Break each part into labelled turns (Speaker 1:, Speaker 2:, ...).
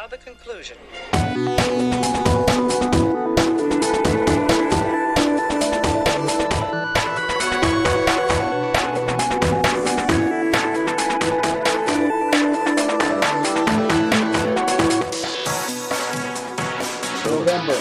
Speaker 1: now the conclusion.
Speaker 2: November.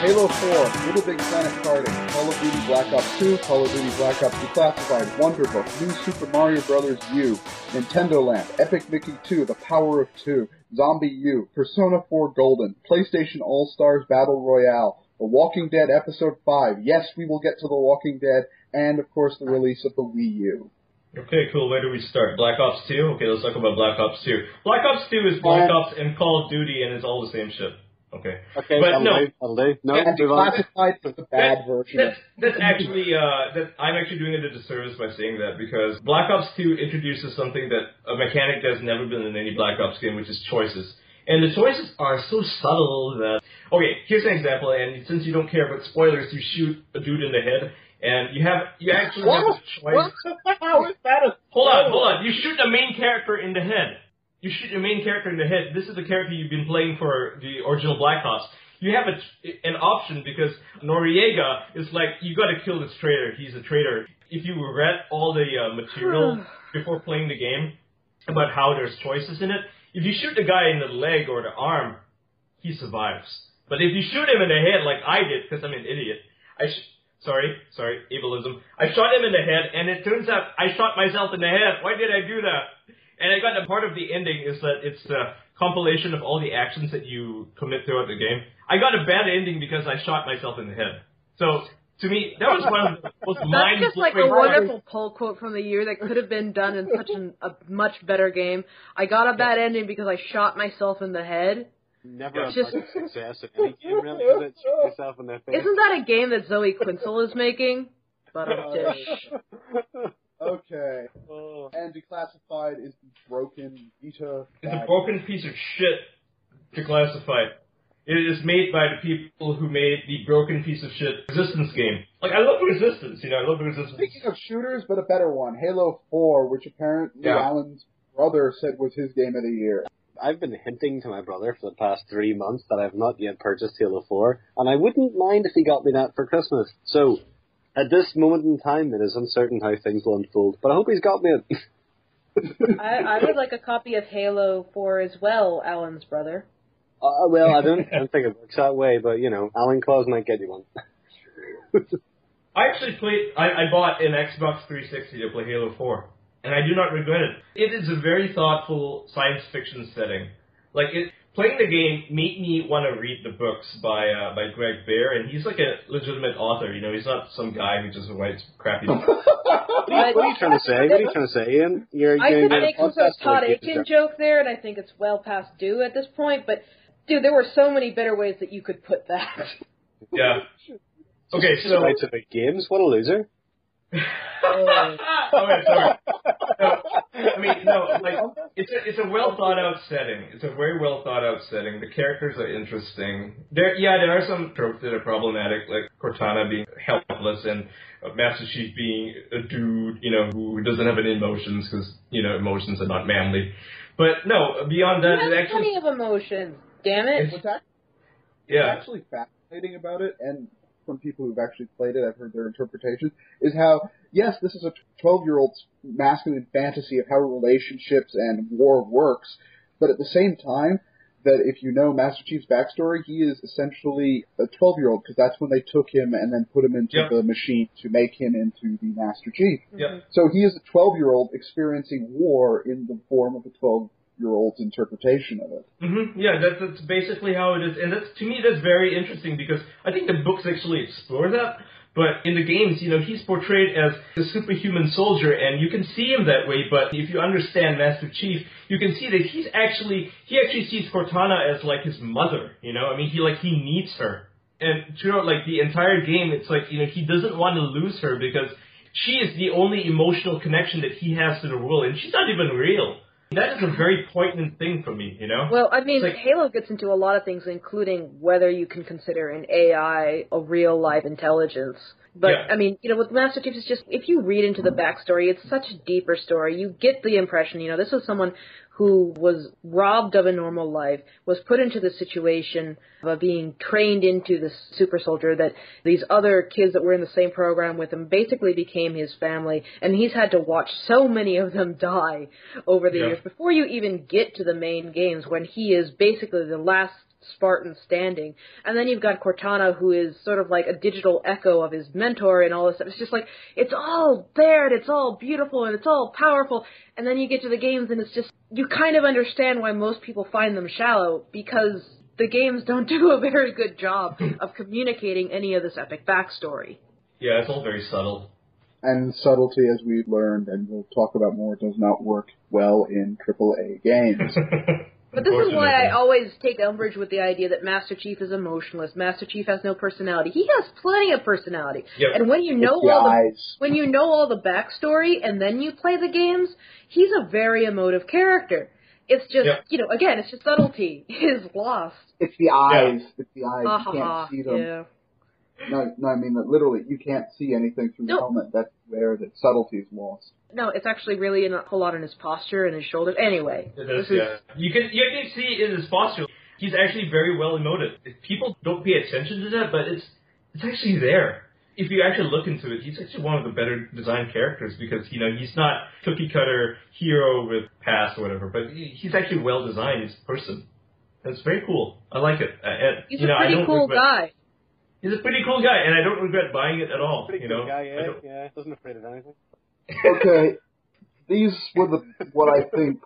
Speaker 2: Halo 4, Little Big Planet Karting, Call of Duty Black Ops 2, Call of Duty Black Ops Declassified, Wonderbook, New Super Mario Bros. U, Nintendo Land, Epic Mickey 2, The Power of Two, ZombiU, Persona 4 Golden, PlayStation All-Stars Battle Royale, The Walking Dead Episode 5, yes, we will get to The Walking Dead, and of course the release of the Wii U.
Speaker 3: Okay, cool. Where do we start? Black Ops 2? Okay, let's talk about Black Ops 2. Black Ops 2 is Black
Speaker 2: Um,
Speaker 3: Ops and Call of Duty, and it's all the same shit. Okay.
Speaker 4: Okay,
Speaker 3: But
Speaker 4: that'll
Speaker 3: no.
Speaker 4: do. That'll do. No,
Speaker 2: and
Speaker 4: move on.
Speaker 2: Declassified the bad
Speaker 3: That-
Speaker 2: version.
Speaker 3: That's, that's actually, uh, that I'm actually doing it a disservice by saying that because Black Ops 2 introduces something that a mechanic that's never been in any Black Ops game, which is choices. And the choices are so subtle that, okay, here's an example, and since you don't care about spoilers, you shoot a dude in the head, and you have, you actually have a choice.
Speaker 2: How is that a
Speaker 3: Hold on, hold on. You shoot the main character in the head. You shoot your main character in the head. This is the character you've been playing for the original Black Ops. You have a, an option because Noriega is like, you gotta kill this traitor. He's a traitor. If you read all the uh, material before playing the game about how there's choices in it, if you shoot the guy in the leg or the arm, he survives. But if you shoot him in the head like I did, because I'm an idiot, I sh- sorry, sorry, ableism. I shot him in the head, and it turns out I shot myself in the head. Why did I do that? And I got the part of the ending is that it's a compilation of all the actions that you commit throughout the game. I got a bad ending because I shot myself in the head. So to me, that was one of the most mind
Speaker 5: That's just like a
Speaker 3: mind-blowing
Speaker 5: wonderful pull quote from the year that could have been done in such an, a much better game. I got a bad ending because I shot myself in the head.
Speaker 4: Never
Speaker 5: It's
Speaker 4: had
Speaker 5: just-
Speaker 4: success in any game, really, is it? Shoot yourself in the face.
Speaker 5: Isn't that a game that Zoe Quinzel is making? But I'm dish.
Speaker 2: Okay.
Speaker 4: Oh.
Speaker 2: And Declassified is the broken Vita.
Speaker 3: It's a broken piece of shit to classify. It is made by the people who made the broken piece of shit Resistance game. Like, I love Resistance, you know, I love Resistance.
Speaker 2: Speaking of shooters, but a better one, Halo 4, which apparently
Speaker 3: Yeah.
Speaker 2: Alan's brother said was his game of the year.
Speaker 4: I've been hinting to my brother for the past three months that I've not yet purchased Halo 4, and I wouldn't mind if he got me that for Christmas. So, at this moment in time, it is uncertain how things will unfold, but I hope he's got me it.
Speaker 5: I, I would like a copy of Halo 4 as well, Alan's brother.
Speaker 4: Uh, well, I don't, I don't think it works that way, but you know, Alan Claus might get you one.
Speaker 3: I actually played, I, I bought an Xbox 360 to play Halo 4, and I do not regret it. It is a very thoughtful science fiction setting. Like, it, playing the game made me want to read the books by, uh, by Greg Bear, and he's like a legitimate author, you know, he's not some guy who just writes crappy
Speaker 4: What are you- what are you trying to say? What are you trying to say, Ian? You're,
Speaker 5: I
Speaker 4: you're
Speaker 5: could
Speaker 4: you're
Speaker 5: make some sort of
Speaker 4: obsessed
Speaker 5: Todd
Speaker 4: with Akin
Speaker 5: joke there, and I think it's well past due at this point, but dude, there were so many better ways that you could put that.
Speaker 3: Yeah. Okay,
Speaker 4: Just
Speaker 3: so.
Speaker 4: writes about games. What a loser!
Speaker 3: Okay, sorry. No, I mean, no, like it's a it's a well thought out setting. It's a very well thought out setting. The characters are interesting. There, yeah, there are some tropes that are problematic, like Cortana being helpless and Master Chief being a dude, you know, who doesn't have any emotions because you know emotions are not manly. But no, beyond that, it
Speaker 5: has
Speaker 3: actually,
Speaker 5: plenty of emotions. Damn it!
Speaker 2: What's act-
Speaker 3: yeah,
Speaker 2: actually fascinating about it, and from people who've actually played it, I've heard their interpretations, is how, yes, this is a 12 year old's masculine fantasy of how relationships and war works, but at the same time, that if you know Master Chief's backstory, he is essentially a 12 year old, because that's when they took him and then put him into
Speaker 3: Yep.
Speaker 2: the machine to make him into the Master Chief.
Speaker 3: yeah.
Speaker 2: So he is a 12 year old experiencing war in the form of a 12 year old's interpretation of it.
Speaker 3: hmm Yeah, that's, that's basically how it is, and that's to me that's very interesting because I think the books actually explore that. But in the games, you know, he's portrayed as a superhuman soldier, and you can see him that way. But if you understand Master Chief, you can see that he's actually he actually sees Cortana as like his mother. You know, I mean, he like he needs her, and throughout like the entire game, it's like you know he doesn't want to lose her because she is the only emotional connection that he has to the world, and she's not even real. That is a very poignant thing for me, you know.
Speaker 5: Well, I mean,
Speaker 3: like-
Speaker 5: Halo gets into a lot of things, including whether you can consider an AI a real live intelligence. But
Speaker 3: Yeah.
Speaker 5: I mean, you know, with Master Chief, it's just if you read into the backstory, it's such a deeper story. You get the impression, you know, this was someone who was robbed of a normal life, was put into the situation of being trained into this super soldier that these other kids that were in the same program with him basically became his family, and he's had to watch so many of them die over the
Speaker 3: Yeah.
Speaker 5: years before you even get to the main games when he is basically the last Spartan standing. And then you've got Cortana, who is sort of like a digital echo of his mentor and all this stuff. It's just like, it's all there and it's all beautiful and it's all powerful. And then you get to the games and it's just, you kind of understand why most people find them shallow because the games don't do a very good job of communicating any of this epic backstory.
Speaker 3: Yeah, it's all very subtle.
Speaker 2: And subtlety, as we've learned, and we'll talk about more, does not work well in AAA games.
Speaker 5: But this is why I always take umbrage with the idea that Master Chief is emotionless. Master Chief has no personality. He has plenty of personality.
Speaker 3: Yep.
Speaker 5: And when you know
Speaker 2: It's the
Speaker 5: all the
Speaker 2: eyes.
Speaker 5: when you know all the backstory and then you play the games, he's a very emotive character. It's just,
Speaker 3: Yep.
Speaker 5: you know, again, it's just subtlety is lost.
Speaker 2: It's the eyes. It's the eyes.
Speaker 5: Ha
Speaker 2: you can't
Speaker 5: ha.
Speaker 2: see them.
Speaker 5: Yeah.
Speaker 2: No, no, I mean that literally, you can't see anything through the
Speaker 5: No.
Speaker 2: helmet. That's where the subtlety is lost.
Speaker 5: No, it's actually really in a whole lot in his posture and his shoulders. Anyway,
Speaker 3: It
Speaker 5: this
Speaker 3: is,
Speaker 5: is.
Speaker 3: You can you can see in his posture. He's actually very well emoted. People don't pay attention to that, but it's it's actually there. If you actually look into it, he's actually one of the better designed characters because you know he's not cookie cutter hero with past or whatever, but he's actually well designed as a person. And it's very cool. I like it. Uh, and,
Speaker 5: he's
Speaker 3: you know,
Speaker 5: a
Speaker 3: I
Speaker 5: pretty
Speaker 3: don't
Speaker 5: cool
Speaker 3: regret,
Speaker 5: guy.
Speaker 3: He's a pretty cool guy, and I don't regret buying it at all.
Speaker 4: Pretty
Speaker 3: you
Speaker 4: cool
Speaker 3: know,
Speaker 4: guy, yeah, yeah. Doesn't afraid of anything.
Speaker 2: Okay, these were the what I think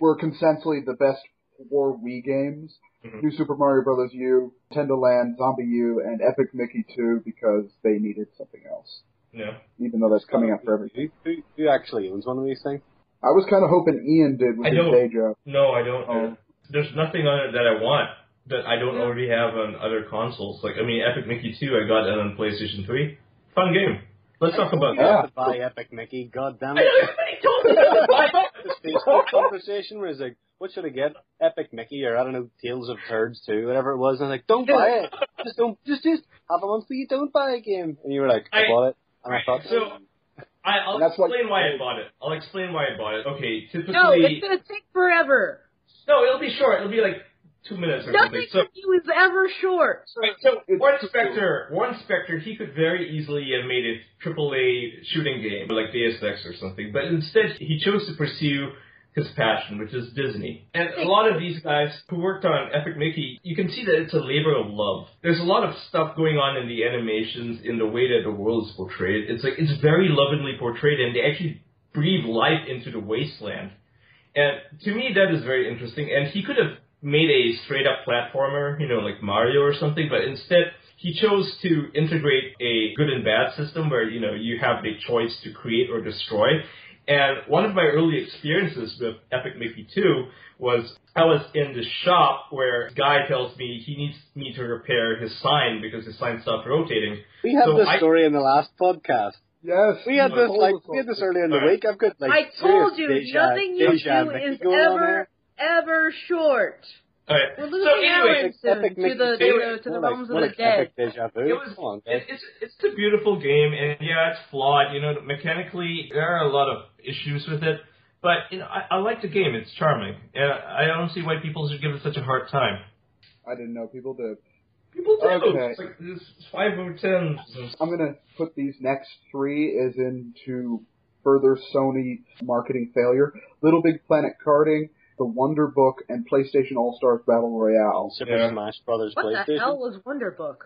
Speaker 2: were consensually the best four Wii games:
Speaker 3: Mhm.
Speaker 2: New Super Mario Bros. U, Nintendo Land, ZombiU, and Epic Mickey 2 because they needed something else.
Speaker 3: Yeah.
Speaker 2: Even though that's coming out for everything.
Speaker 4: Who, who, who actually owns one of these things?
Speaker 2: I was kind of hoping Ian did with
Speaker 3: I
Speaker 2: his
Speaker 3: don't.
Speaker 2: day job.
Speaker 3: No, I don't.
Speaker 2: Oh.
Speaker 3: There's nothing on it that I want that I don't
Speaker 5: Yeah.
Speaker 3: already have on other consoles. Like, I mean, Epic Mickey 2, I got it on PlayStation 3. Fun game. Let's talk about that.
Speaker 2: Yeah.
Speaker 4: have to buy Epic Mickey, god damn
Speaker 3: I
Speaker 4: it.
Speaker 3: know, everybody told me to buy it.
Speaker 4: this Facebook conversation where it's like, what should I get? Epic Mickey or I don't know, Tales of Turds 2, whatever it was. And I was like, don't buy it. Just don't, just, just have a month so you don't buy a game. And you were like, I,
Speaker 3: I-
Speaker 4: bought it. And I
Speaker 3: Right,
Speaker 4: thought,
Speaker 3: so- I, I'll
Speaker 2: That's what-
Speaker 3: explain why I bought it. I'll explain why I bought it. Okay, typically...
Speaker 5: No, it's gonna take forever.
Speaker 3: No, it'll be short. It'll be like two minutes or
Speaker 5: Nothing
Speaker 3: something. So,
Speaker 5: for you is ever short.
Speaker 3: Right, so
Speaker 2: It's
Speaker 3: Warren
Speaker 2: just
Speaker 3: Spector, Warren Spector, he could very easily have made a AAA shooting game like Deus Ex or something, but instead he chose to pursue his passion, which is Disney. And a lot of these guys who worked on Epic Mickey, you can see that it's a labor of love. There's a lot of stuff going on in the animations, in the way that the world is portrayed. It's like it's very lovingly portrayed, and they actually breathe life into the wasteland. And to me, that is very interesting. And he could have made a straight up platformer, you know, like Mario or something, but instead he chose to integrate a good and bad system where, you know, you have the choice to create or destroy. And one of my early experiences with Epic Mickey 2 was I was in the shop where a guy tells me he needs me to repair his sign because his sign stopped rotating.
Speaker 4: we had
Speaker 3: So
Speaker 4: this
Speaker 3: I-
Speaker 4: story in the last podcast.
Speaker 2: Yes.
Speaker 4: We had this like
Speaker 2: us
Speaker 4: we had this earlier in the
Speaker 3: Alright.
Speaker 4: week. I've got like
Speaker 5: I told you, nothing you do is ever,
Speaker 4: here.
Speaker 5: Ever short.
Speaker 3: All right.
Speaker 5: We're
Speaker 3: so
Speaker 5: losing
Speaker 3: anyway,
Speaker 4: Epic
Speaker 5: to the, to the, to the
Speaker 4: like-
Speaker 5: realms of the dead.
Speaker 4: Deja vu.
Speaker 3: It was.
Speaker 4: On,
Speaker 3: It, it's it's a beautiful game, and yeah, it's flawed. You know, mechanically there are a lot of issues with it, but you know, I, I like the game. It's charming, and I don't see why people should give it such a hard time.
Speaker 2: I didn't know people did.
Speaker 3: People do.
Speaker 2: Okay.
Speaker 3: It's like this five over ten.
Speaker 2: I'm gonna put these next three as into further Sony marketing failure. Little Big Planet karting, The Wonder Book, and PlayStation All Stars Battle Royale.
Speaker 4: Super
Speaker 3: Yeah.
Speaker 4: Smash Brothers
Speaker 5: What
Speaker 4: PlayStation.
Speaker 5: the hell was Wonderbook?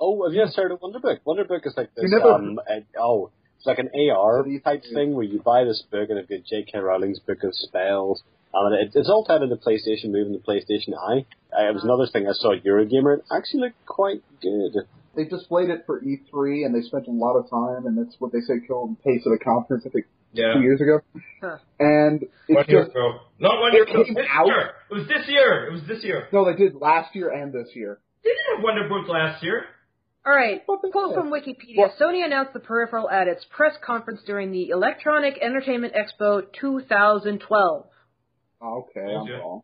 Speaker 4: Oh, have you guys heard of Wonderbook? Wonderbook is like this.
Speaker 2: You never-
Speaker 4: Um, uh, oh, it's like an AR
Speaker 2: What do you
Speaker 4: type thing where you buy this book and it's got J.K. Rowling's book of spells. And it, it's all tied into PlayStation Move and the PlayStation Eye. Uh, it was another thing I saw at Eurogamer. It actually looked quite good.
Speaker 2: They displayed it for E3, and they spent a lot of time, and that's what they say killed the pace of the conference. I think
Speaker 3: Yeah.
Speaker 2: two years ago.
Speaker 5: Huh.
Speaker 2: And
Speaker 3: One
Speaker 2: it's
Speaker 3: year
Speaker 2: just
Speaker 3: ago. Not one
Speaker 2: It
Speaker 3: year ago.
Speaker 2: came
Speaker 3: This
Speaker 2: out-
Speaker 3: year. It was this year. It was this year.
Speaker 2: no, they did last year and this year.
Speaker 3: They didn't have Wonder Book last year.
Speaker 5: All right,
Speaker 2: What
Speaker 5: quote from Wikipedia.
Speaker 2: What?
Speaker 5: Sony announced the peripheral at its press conference during the Electronic Entertainment Expo 2012.
Speaker 2: Okay, I'm wrong.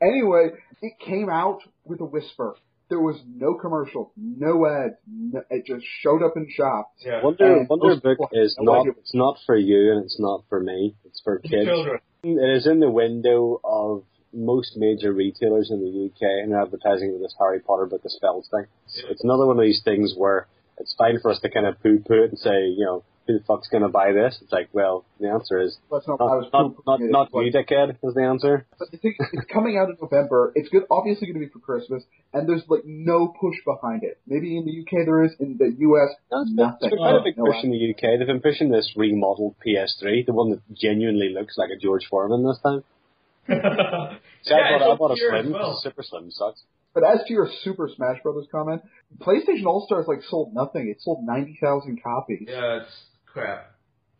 Speaker 2: Anyway, it came out with a whisper. There was no commercial, no ads. No, it just showed up in shops.
Speaker 3: Yeah.
Speaker 4: Wonder Wonder Book
Speaker 2: people
Speaker 4: is
Speaker 2: no
Speaker 4: not
Speaker 2: idea.
Speaker 4: it's not for you and it's not for me. It's for kids.
Speaker 3: Children.
Speaker 4: It is in the window of most major retailers in the UK and advertising with this Harry Potter book of spells thing. It's,
Speaker 3: Yeah.
Speaker 4: it's another one of these things where it's fine for us to kind of poo poo it and say, you know, who the fuck's gonna buy this? It's like, well, the answer is
Speaker 2: That's not what I
Speaker 4: not
Speaker 2: was
Speaker 4: not not, not
Speaker 2: It's
Speaker 4: you, dickhead, is the answer.
Speaker 2: But the thing, it's coming out in November. It's good, obviously going to be for Christmas, and there's like no push behind it. Maybe in the UK there is, in the US,
Speaker 4: No, it's been,
Speaker 2: nothing.
Speaker 4: it's been quite a big
Speaker 2: No
Speaker 4: push in the UK. They've been pushing this remodeled PS3, the one that genuinely looks like a George Foreman this time.
Speaker 3: yeah,
Speaker 4: See, I bought, I bought a
Speaker 3: over here as
Speaker 4: Slim.
Speaker 3: well.
Speaker 4: Super Slim sucks.
Speaker 2: But as to your Super Smash Brothers comment, PlayStation All Stars like sold nothing. It sold ninety thousand copies.
Speaker 3: Yeah, it's crap.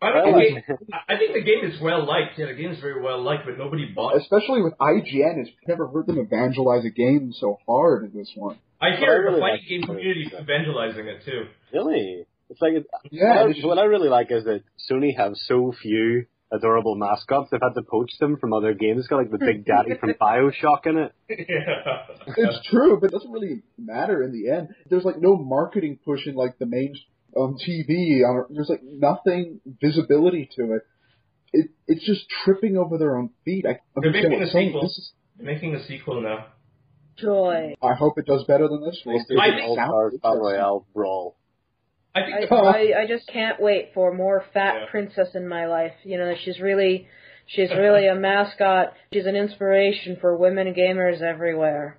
Speaker 3: I think,
Speaker 4: I
Speaker 3: the
Speaker 4: like-
Speaker 3: game, I I think the game is well liked. Yeah, the game is very well liked, but nobody bought it.
Speaker 2: Especially with IGN, it's never heard them evangelize a game so hard as this one.
Speaker 3: I
Speaker 4: But I
Speaker 3: hear
Speaker 4: really
Speaker 3: the
Speaker 4: like
Speaker 3: game
Speaker 4: the-
Speaker 3: community evangelizing it too.
Speaker 4: Really? It's like it,
Speaker 2: Yeah,
Speaker 4: what,
Speaker 2: it's
Speaker 4: I, what I really like is that Sony have so few adorable mascots. They've had to poach them from other games. It's got like the Big Daddy from Bioshock in it.
Speaker 3: yeah.
Speaker 2: it's true, but it doesn't really matter in the end. There's like no marketing push in like the main um, TV. On, there's like nothing visibility to it. It it's just tripping over their own feet. I
Speaker 3: They're making
Speaker 2: what
Speaker 3: a sequel.
Speaker 2: This is,
Speaker 3: They're making a sequel now.
Speaker 5: Joy.
Speaker 2: I hope it does better than this. one.
Speaker 4: PlayStation
Speaker 3: I think-
Speaker 4: All Stars
Speaker 2: Sounds
Speaker 4: Battle
Speaker 2: interesting.
Speaker 4: Royale Brawl.
Speaker 3: I
Speaker 5: I,
Speaker 3: think
Speaker 5: I I just can't wait for more fat
Speaker 3: Yeah.
Speaker 5: princess in my life. You know, she's really she's really a mascot. She's an inspiration for women gamers everywhere.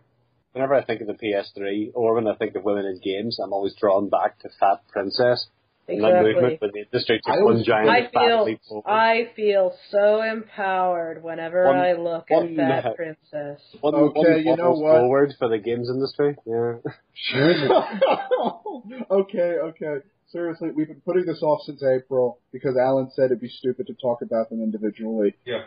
Speaker 4: Whenever I think of the PS3, or when I think of women in games, I'm always drawn back to Fat Princess. And that movement but the industry
Speaker 2: I
Speaker 4: just one giant
Speaker 5: I
Speaker 4: fat
Speaker 5: feel
Speaker 4: leap.
Speaker 5: I feel so empowered whenever
Speaker 4: One-
Speaker 5: I look
Speaker 4: one
Speaker 5: at Fat
Speaker 4: minute.
Speaker 5: Princess.
Speaker 4: One,
Speaker 2: Okay,
Speaker 4: one
Speaker 2: you know
Speaker 4: waddles
Speaker 2: what?
Speaker 4: forward for the games industry. Yeah. Sure.
Speaker 2: Okay, okay. Seriously, we've been putting this off since April because Alan said it'd be stupid to talk about them individually.
Speaker 3: yeah.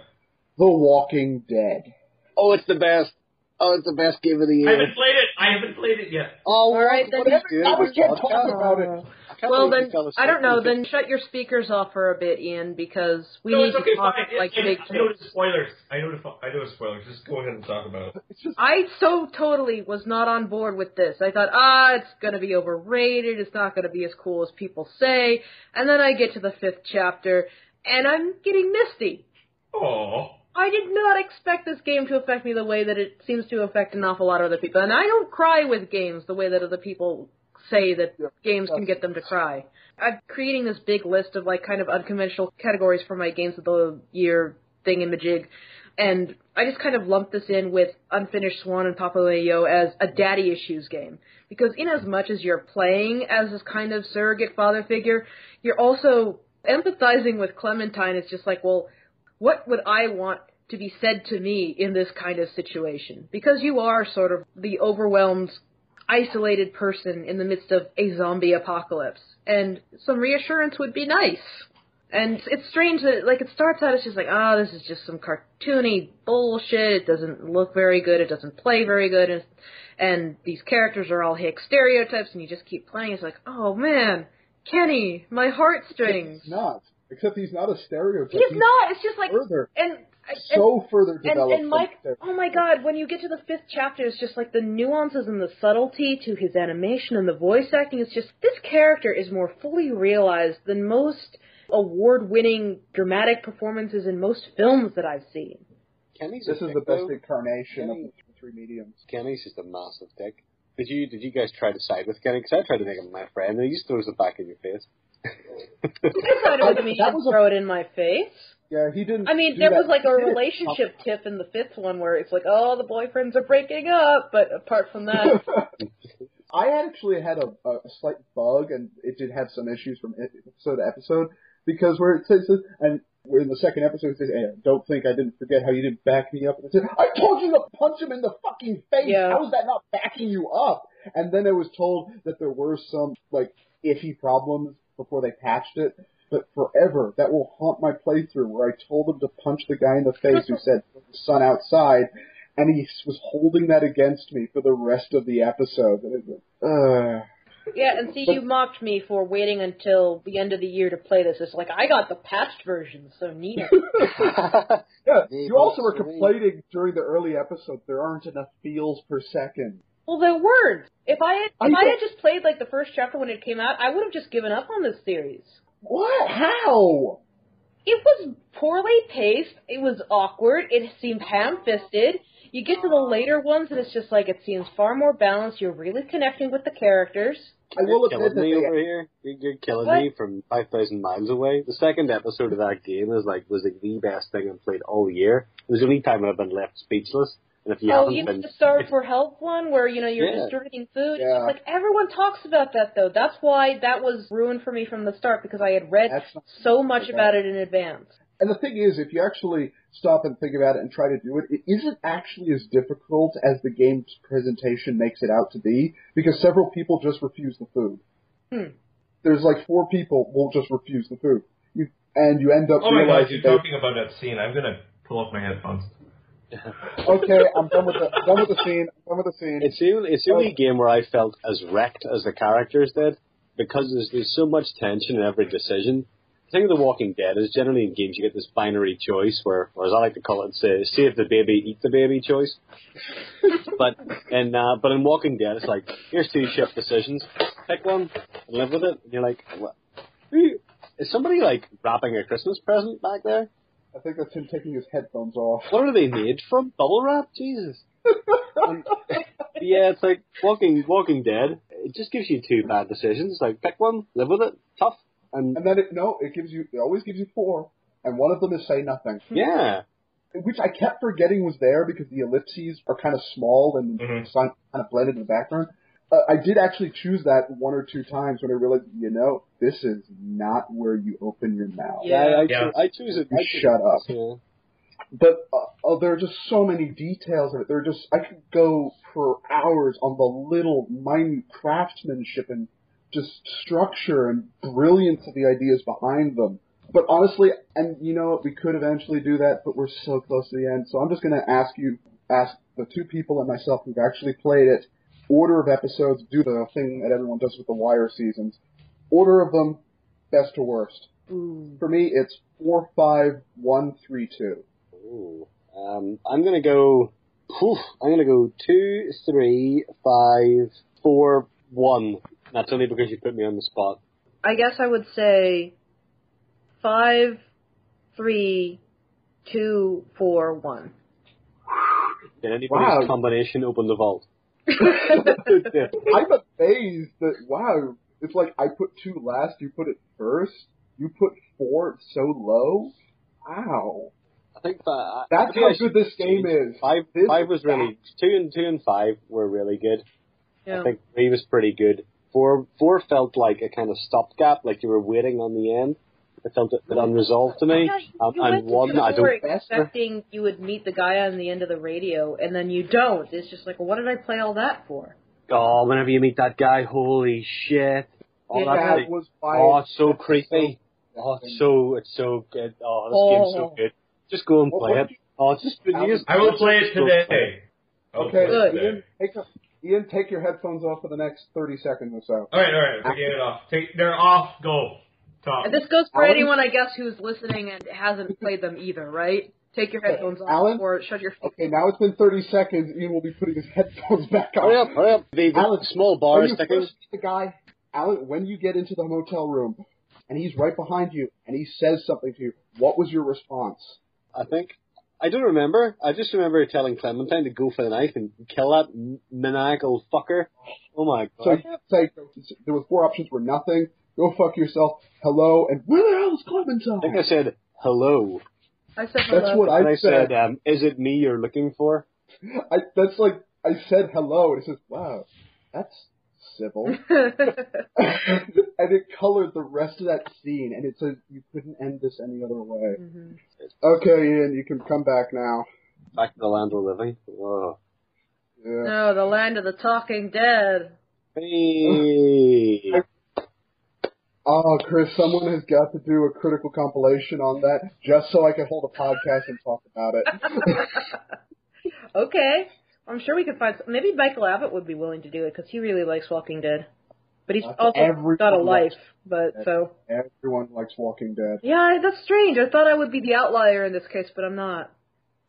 Speaker 2: The Walking Dead.
Speaker 4: Oh, it's the best. Oh, it's the best game of the year.
Speaker 3: I haven't played it. I haven't played it yet.
Speaker 4: Oh,
Speaker 5: All right, then.
Speaker 4: what you?
Speaker 2: I was can't talk about it.
Speaker 4: I
Speaker 5: Well then,
Speaker 4: you fell asleep
Speaker 5: I don't know. Then shut your speakers off for a bit, Ian, because we
Speaker 3: no,
Speaker 5: need
Speaker 3: it's
Speaker 5: to talk
Speaker 3: fine.
Speaker 5: like
Speaker 3: I,
Speaker 5: big
Speaker 3: I know the spoilers. I know the I know the spoilers. Just go ahead and talk about it.
Speaker 2: It's just
Speaker 5: I so totally was not on board with this. I thought, ah, it's gonna be overrated. It's not gonna be as cool as people say. And then I get to the fifth chapter, and I'm getting misty.
Speaker 3: Oh.
Speaker 5: I did not expect this game to affect me the way that it seems to affect an awful lot of other people. And I don't cry with games the way that other people say that
Speaker 2: Yeah,
Speaker 5: games can get them to cry. I'm creating this big list of like kind of unconventional categories for my games of the year thingamajig. And I just kind of lumped this in with Unfinished Swan and Papa Yo as a daddy issues game. Because in as much as you're playing as this kind of surrogate father figure, you're also empathizing with Clementine. It's just like, well, what would I want to be said to me in this kind of situation? Because you are sort of the overwhelmed, isolated person in the midst of a zombie apocalypse. And some reassurance would be nice. And it's strange that, like, it starts out as just like, oh, this is just some cartoony bullshit. It doesn't look very good. It doesn't play very good. And, and these characters are all hick stereotypes, and you just keep playing. It's like, oh man, Kenny, my heartstrings.
Speaker 2: he's not. Except he's not a stereotype.
Speaker 5: He's not. It's just like,
Speaker 2: further,
Speaker 5: and and,
Speaker 2: so further
Speaker 5: and,
Speaker 2: developed.
Speaker 5: and
Speaker 2: than
Speaker 5: Mike,
Speaker 2: stereotypes.
Speaker 5: oh my God! When you get to the fifth chapter, it's just like the nuances and the subtlety to his animation and the voice acting. It's just this character is more fully realized than most award-winning dramatic performances in most films that I've seen.
Speaker 4: Kenny's
Speaker 2: This is the best
Speaker 4: though.
Speaker 2: incarnation of the three mediums.
Speaker 4: Kenny's just a massive dick. Did you did you guys try to side with Kenny? Because I tried to make him my friend, and he just throws it back in your face.
Speaker 5: You decided with me
Speaker 2: That
Speaker 5: to
Speaker 2: was a-
Speaker 5: throw it in my face.
Speaker 2: Yeah, he didn't.
Speaker 5: I mean, there
Speaker 2: that.
Speaker 5: was like a
Speaker 2: it.
Speaker 5: relationship tip in the fifth one where it's like, oh, the boyfriends are breaking up, but apart from that,
Speaker 2: I actually had a, a slight bug, and it did have some issues from episode to episode because where it says, and in the second episode it says, hey, "Don't think I didn't forget how you didn't back me up." And it said, "I told you to punch him in the fucking face.
Speaker 5: Yeah.
Speaker 2: How is that not backing you up?" And then I was told that there were some like iffy problems before they patched it. But forever, that will haunt my playthrough where I told him to punch the guy in the face who said, "Put the sun outside," and he was holding that against me for the rest of the episode. And it was, uh,
Speaker 5: yeah. And see, you mocked me for waiting until the end of the year to play this. It's like I got the patched version, so neat.
Speaker 2: yeah, you also were complaining during the early episodes there aren't enough feels per second.
Speaker 5: Well, there weren't. If I had, if I
Speaker 2: don't-
Speaker 5: had just played like the first chapter when it came out, I would have just given up on this series.
Speaker 2: What? How?
Speaker 5: It was poorly paced. It was awkward. It seemed ham-fisted. You get to the later ones, and it's just like it seems far more balanced. You're really connecting with the characters.
Speaker 2: I will
Speaker 4: You're
Speaker 2: admit
Speaker 4: killing me over here. You're, you're killing
Speaker 5: What?
Speaker 4: me from five thousand miles away. The second episode of that game is like was like the best thing I've played all year. It was the only time I've been left speechless. And if you
Speaker 5: oh,
Speaker 4: haven't
Speaker 5: you know the Starve for Help one, where you know you're
Speaker 4: Yeah.
Speaker 5: distributing food.
Speaker 2: Yeah.
Speaker 5: It's like everyone talks about that though. That's why that was ruined for me from the start because I had read
Speaker 2: That's not-
Speaker 5: so much
Speaker 2: Okay.
Speaker 5: about it in advance.
Speaker 2: And the thing is, if you actually stop and think about it and try to do it, it isn't actually as difficult as the game's presentation makes it out to be, because several people just refuse the food.
Speaker 5: Hmm.
Speaker 2: There's like four people will just refuse the food. You, and you end up
Speaker 3: Oh my god, you're
Speaker 2: that,
Speaker 3: talking about that scene. I'm gonna pull off my headphones.
Speaker 2: okay, I'm done with the done with the scene. I'm done with the scene.
Speaker 4: it's the only, it's the only game where I felt as wrecked as the characters did because there's there's so much tension in every decision. The thing with The Walking Dead is generally in games you get this binary choice where, or as I like to call it, say, save the baby, eat the baby choice. but in uh, but in Walking Dead, it's like here's two shift decisions, pick one and live with it. And you're like, what? Who- Is somebody like wrapping a Christmas present back there?
Speaker 2: I think that's him taking his headphones off.
Speaker 4: What are they made from? Bubble wrap? Jesus. Um, yeah, it's like Walking Walking Dead. It just gives you two bad decisions. Like pick one, live with it, tough, and
Speaker 2: And then it no, it gives you it always gives you four, and one of them is say nothing,
Speaker 4: yeah,
Speaker 2: which I kept forgetting was there because the ellipses are kind of small and
Speaker 3: Mhm.
Speaker 2: kind of blended in the background. Uh, I did actually choose that one or two times when I realized, you know, this is not where you open your mouth.
Speaker 5: Yeah.
Speaker 4: I, I,
Speaker 3: Yeah.
Speaker 4: I choose it. I choose
Speaker 2: shut
Speaker 4: it.
Speaker 2: up.
Speaker 4: Yeah.
Speaker 2: But uh, oh, there are just so many details of it. There are just I could go for hours on the little minute craftsmanship and just structure and brilliance of the ideas behind them. But honestly, and you know what, we could eventually do that, but we're so close to the end. So I'm just going to ask you, ask the two people and myself who've actually played it, order of episodes, do the thing that everyone does with the Wire seasons. Order of them, best to worst.
Speaker 5: Ooh.
Speaker 2: For me, it's four, five, one, three, two.
Speaker 4: Ooh. Um, I'm gonna go. Oof, I'm gonna go two, three, five, four, one. That's only because you put me on the spot.
Speaker 5: I guess I would say five, three, two, four, one.
Speaker 4: Did anybody's
Speaker 2: Wow.
Speaker 4: combination open the vault?
Speaker 2: I'm amazed that wow, it's like I put two last, you put it first, you put four so low. Wow,
Speaker 4: I think that
Speaker 2: that's
Speaker 4: maybe
Speaker 2: how good this game is.
Speaker 4: Five,
Speaker 2: This
Speaker 4: five was really two and two and five were really good.
Speaker 5: Yeah.
Speaker 4: I think three was pretty good. Four, four felt like a kind of stopgap, like you were waiting on the end. It felt a bit unresolved to me.
Speaker 5: Yeah,
Speaker 4: Um,
Speaker 5: you
Speaker 4: and
Speaker 5: went to
Speaker 4: one, I
Speaker 5: four
Speaker 4: don't.
Speaker 5: expecting you would meet the guy on the end of the radio, and then you don't. It's just like, well, what did I play all that for?
Speaker 4: Oh, whenever you meet that guy, holy shit! Oh,
Speaker 5: Yeah.
Speaker 4: that's
Speaker 2: was by
Speaker 4: oh, it's so
Speaker 2: that's
Speaker 4: creepy.
Speaker 2: so-
Speaker 4: Oh, it's so it's so good. Oh, this
Speaker 5: Oh.
Speaker 4: game's so good. Just go and play
Speaker 2: what
Speaker 4: it. Oh, it's just
Speaker 2: I
Speaker 4: just-
Speaker 3: I will play it
Speaker 4: just go play it.
Speaker 3: today. I will
Speaker 2: Okay,
Speaker 3: play it
Speaker 5: Good.
Speaker 3: today.
Speaker 2: Ian, take a, Ian, take your headphones off for the next thirty seconds or so.
Speaker 3: All right, all right, taking it off. Take, they're off. Go. Talk.
Speaker 5: And this goes for
Speaker 2: Alan?
Speaker 5: anyone, I guess, who's listening and hasn't played them either, right? Take your headphones off
Speaker 2: Alan?
Speaker 5: or shut your.
Speaker 2: Okay, now it's been thirty seconds. Ian will be putting his headphones back on.
Speaker 4: Hurry up, hurry up. The, the
Speaker 2: Alex,
Speaker 4: small
Speaker 2: Are
Speaker 4: bar
Speaker 2: you
Speaker 4: sticking.
Speaker 2: first the guy, Alan? When you get into the motel room and he's right behind you and he says something to you, what was your response?
Speaker 4: I think. I don't remember. I just remember telling Clementine to go for the knife and kill that maniacal fucker. Oh my god.
Speaker 2: So
Speaker 4: god.
Speaker 2: you say there were four options were nothing, go fuck yourself, hello, and where the hell is Clementine?
Speaker 4: I think I said hello.
Speaker 5: I said hello.
Speaker 2: That's what
Speaker 4: And
Speaker 2: I
Speaker 4: I
Speaker 2: said.
Speaker 4: said, um, is it me you're looking for?
Speaker 2: I, that's like I said hello, and it says, "Wow, that's civil," and it colored the rest of that scene, and it says you couldn't end this any other way.
Speaker 5: Mhm.
Speaker 2: Okay, Ian, you can come back now.
Speaker 4: Back to the land of the living. Whoa.
Speaker 2: Yeah.
Speaker 5: No, the land of the talking dead.
Speaker 4: Hey.
Speaker 2: Oh, Chris, someone has got to do a critical compilation on that just so I can hold a podcast and talk about it.
Speaker 5: okay, I'm sure we could find. Some, maybe Michael Abbott would be willing to do it because he really likes Walking Dead, but he's
Speaker 2: That's
Speaker 5: also got a life. But so
Speaker 2: Everyone likes Walking Dead.
Speaker 5: yeah, that's strange. I thought I would be the outlier in this case, but I'm not.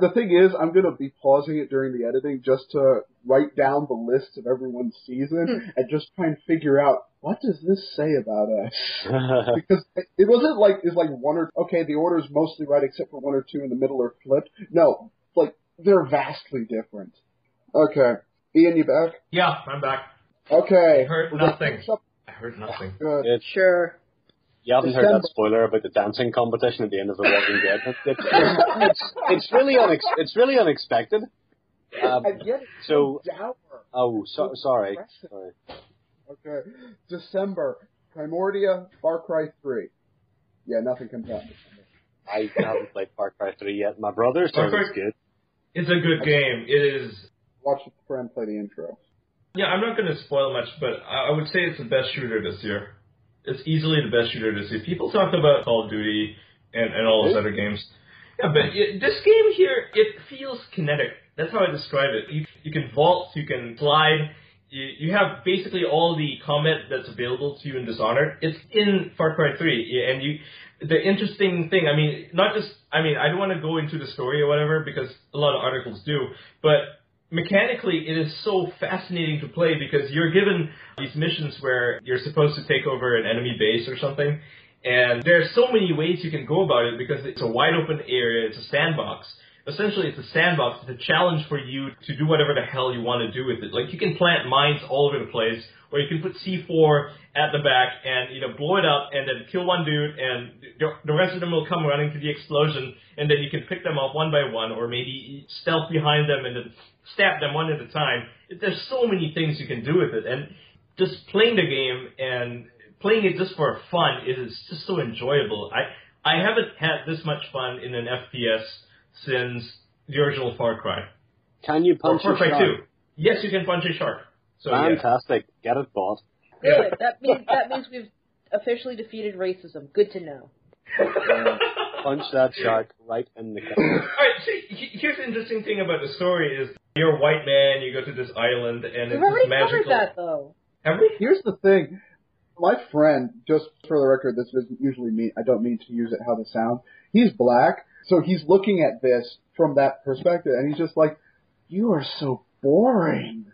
Speaker 2: The thing is, I'm going to be pausing it during the editing just to write down the list of everyone's season hmm. and just try and figure out what does this say about us. because it- it wasn't like it's like one or okay, the order is mostly right except for one or two in the middle are flipped. No, like they're vastly different. Okay, Ian, you back?
Speaker 3: Yeah, I'm back.
Speaker 2: Okay,
Speaker 3: I heard
Speaker 2: We're
Speaker 3: nothing. I heard nothing.
Speaker 2: Good.
Speaker 4: It's,
Speaker 5: Sure.
Speaker 4: you haven't heard that spoiler about the dancing competition at the end of The Walking Dead. It's, it's, it's, it's really unex- it's really unexpected. Um,
Speaker 2: And yet it's
Speaker 4: so-
Speaker 2: so dour.
Speaker 4: oh, so, sorry.
Speaker 2: Depressing.
Speaker 4: sorry.
Speaker 2: Okay, December, Primordia, Far Cry 3. Yeah, nothing comes out.
Speaker 4: I haven't played Far Cry 3 yet. My brother says it's good.
Speaker 3: It's a good game. It is.
Speaker 2: Watch the friend play the intro.
Speaker 3: Yeah, I'm not going to spoil much, but I I would say it's the best shooter this year. It's easily the best shooter this year. People talk about Call of Duty and, and all those other games. Yeah, but it, this game here, it feels kinetic. That's how I describe it. You, you can vault, you can slide, you, you have basically all the combat that's available to you in Dishonored. It's in Far Cry 3, and you. The interesting thing, I mean, not just, I mean, I don't want to go into the story or whatever because a lot of articles do, but mechanically it is so fascinating to play because you're given these missions where you're supposed to take over an enemy base or something and there's so many ways you can go about it because it's a wide open area it's a sandbox essentially it's a sandbox it's a challenge for you to do whatever the hell you want to do with it like you can plant mines all over the place or you can put C4 at the back and you know blow it up and then kill one dude and the- rest of them will come running to the explosion and then you can pick them off one by one or maybe stealth behind them and then stab them one at a time. There's so many things you can do with it and just playing the game and playing it just for fun is just so enjoyable. I I haven't had this much fun in an FPS since the original Far Cry.
Speaker 4: Can you punch
Speaker 3: Or
Speaker 4: punch
Speaker 3: Far
Speaker 4: a
Speaker 3: Cry
Speaker 4: shark?
Speaker 3: 2. Yes, you can punch a shark. So yeah.
Speaker 4: Fantastic. Get it, boss.
Speaker 5: Good. That means that means we've officially defeated racism. Good to know.
Speaker 4: Punch that shark right in the gut.
Speaker 3: Alright, see, here's the interesting thing about the story is you're a white man, you go to this island, and
Speaker 5: We've
Speaker 3: it's
Speaker 5: already
Speaker 3: this magical...
Speaker 5: covered that though.
Speaker 3: Have we?
Speaker 2: Here's the thing. My friend, just for the record, this doesn't usually mean, I don't mean to use it how this sounds. He's black, so he's looking at this from that perspective, and he's just like, you are so boring.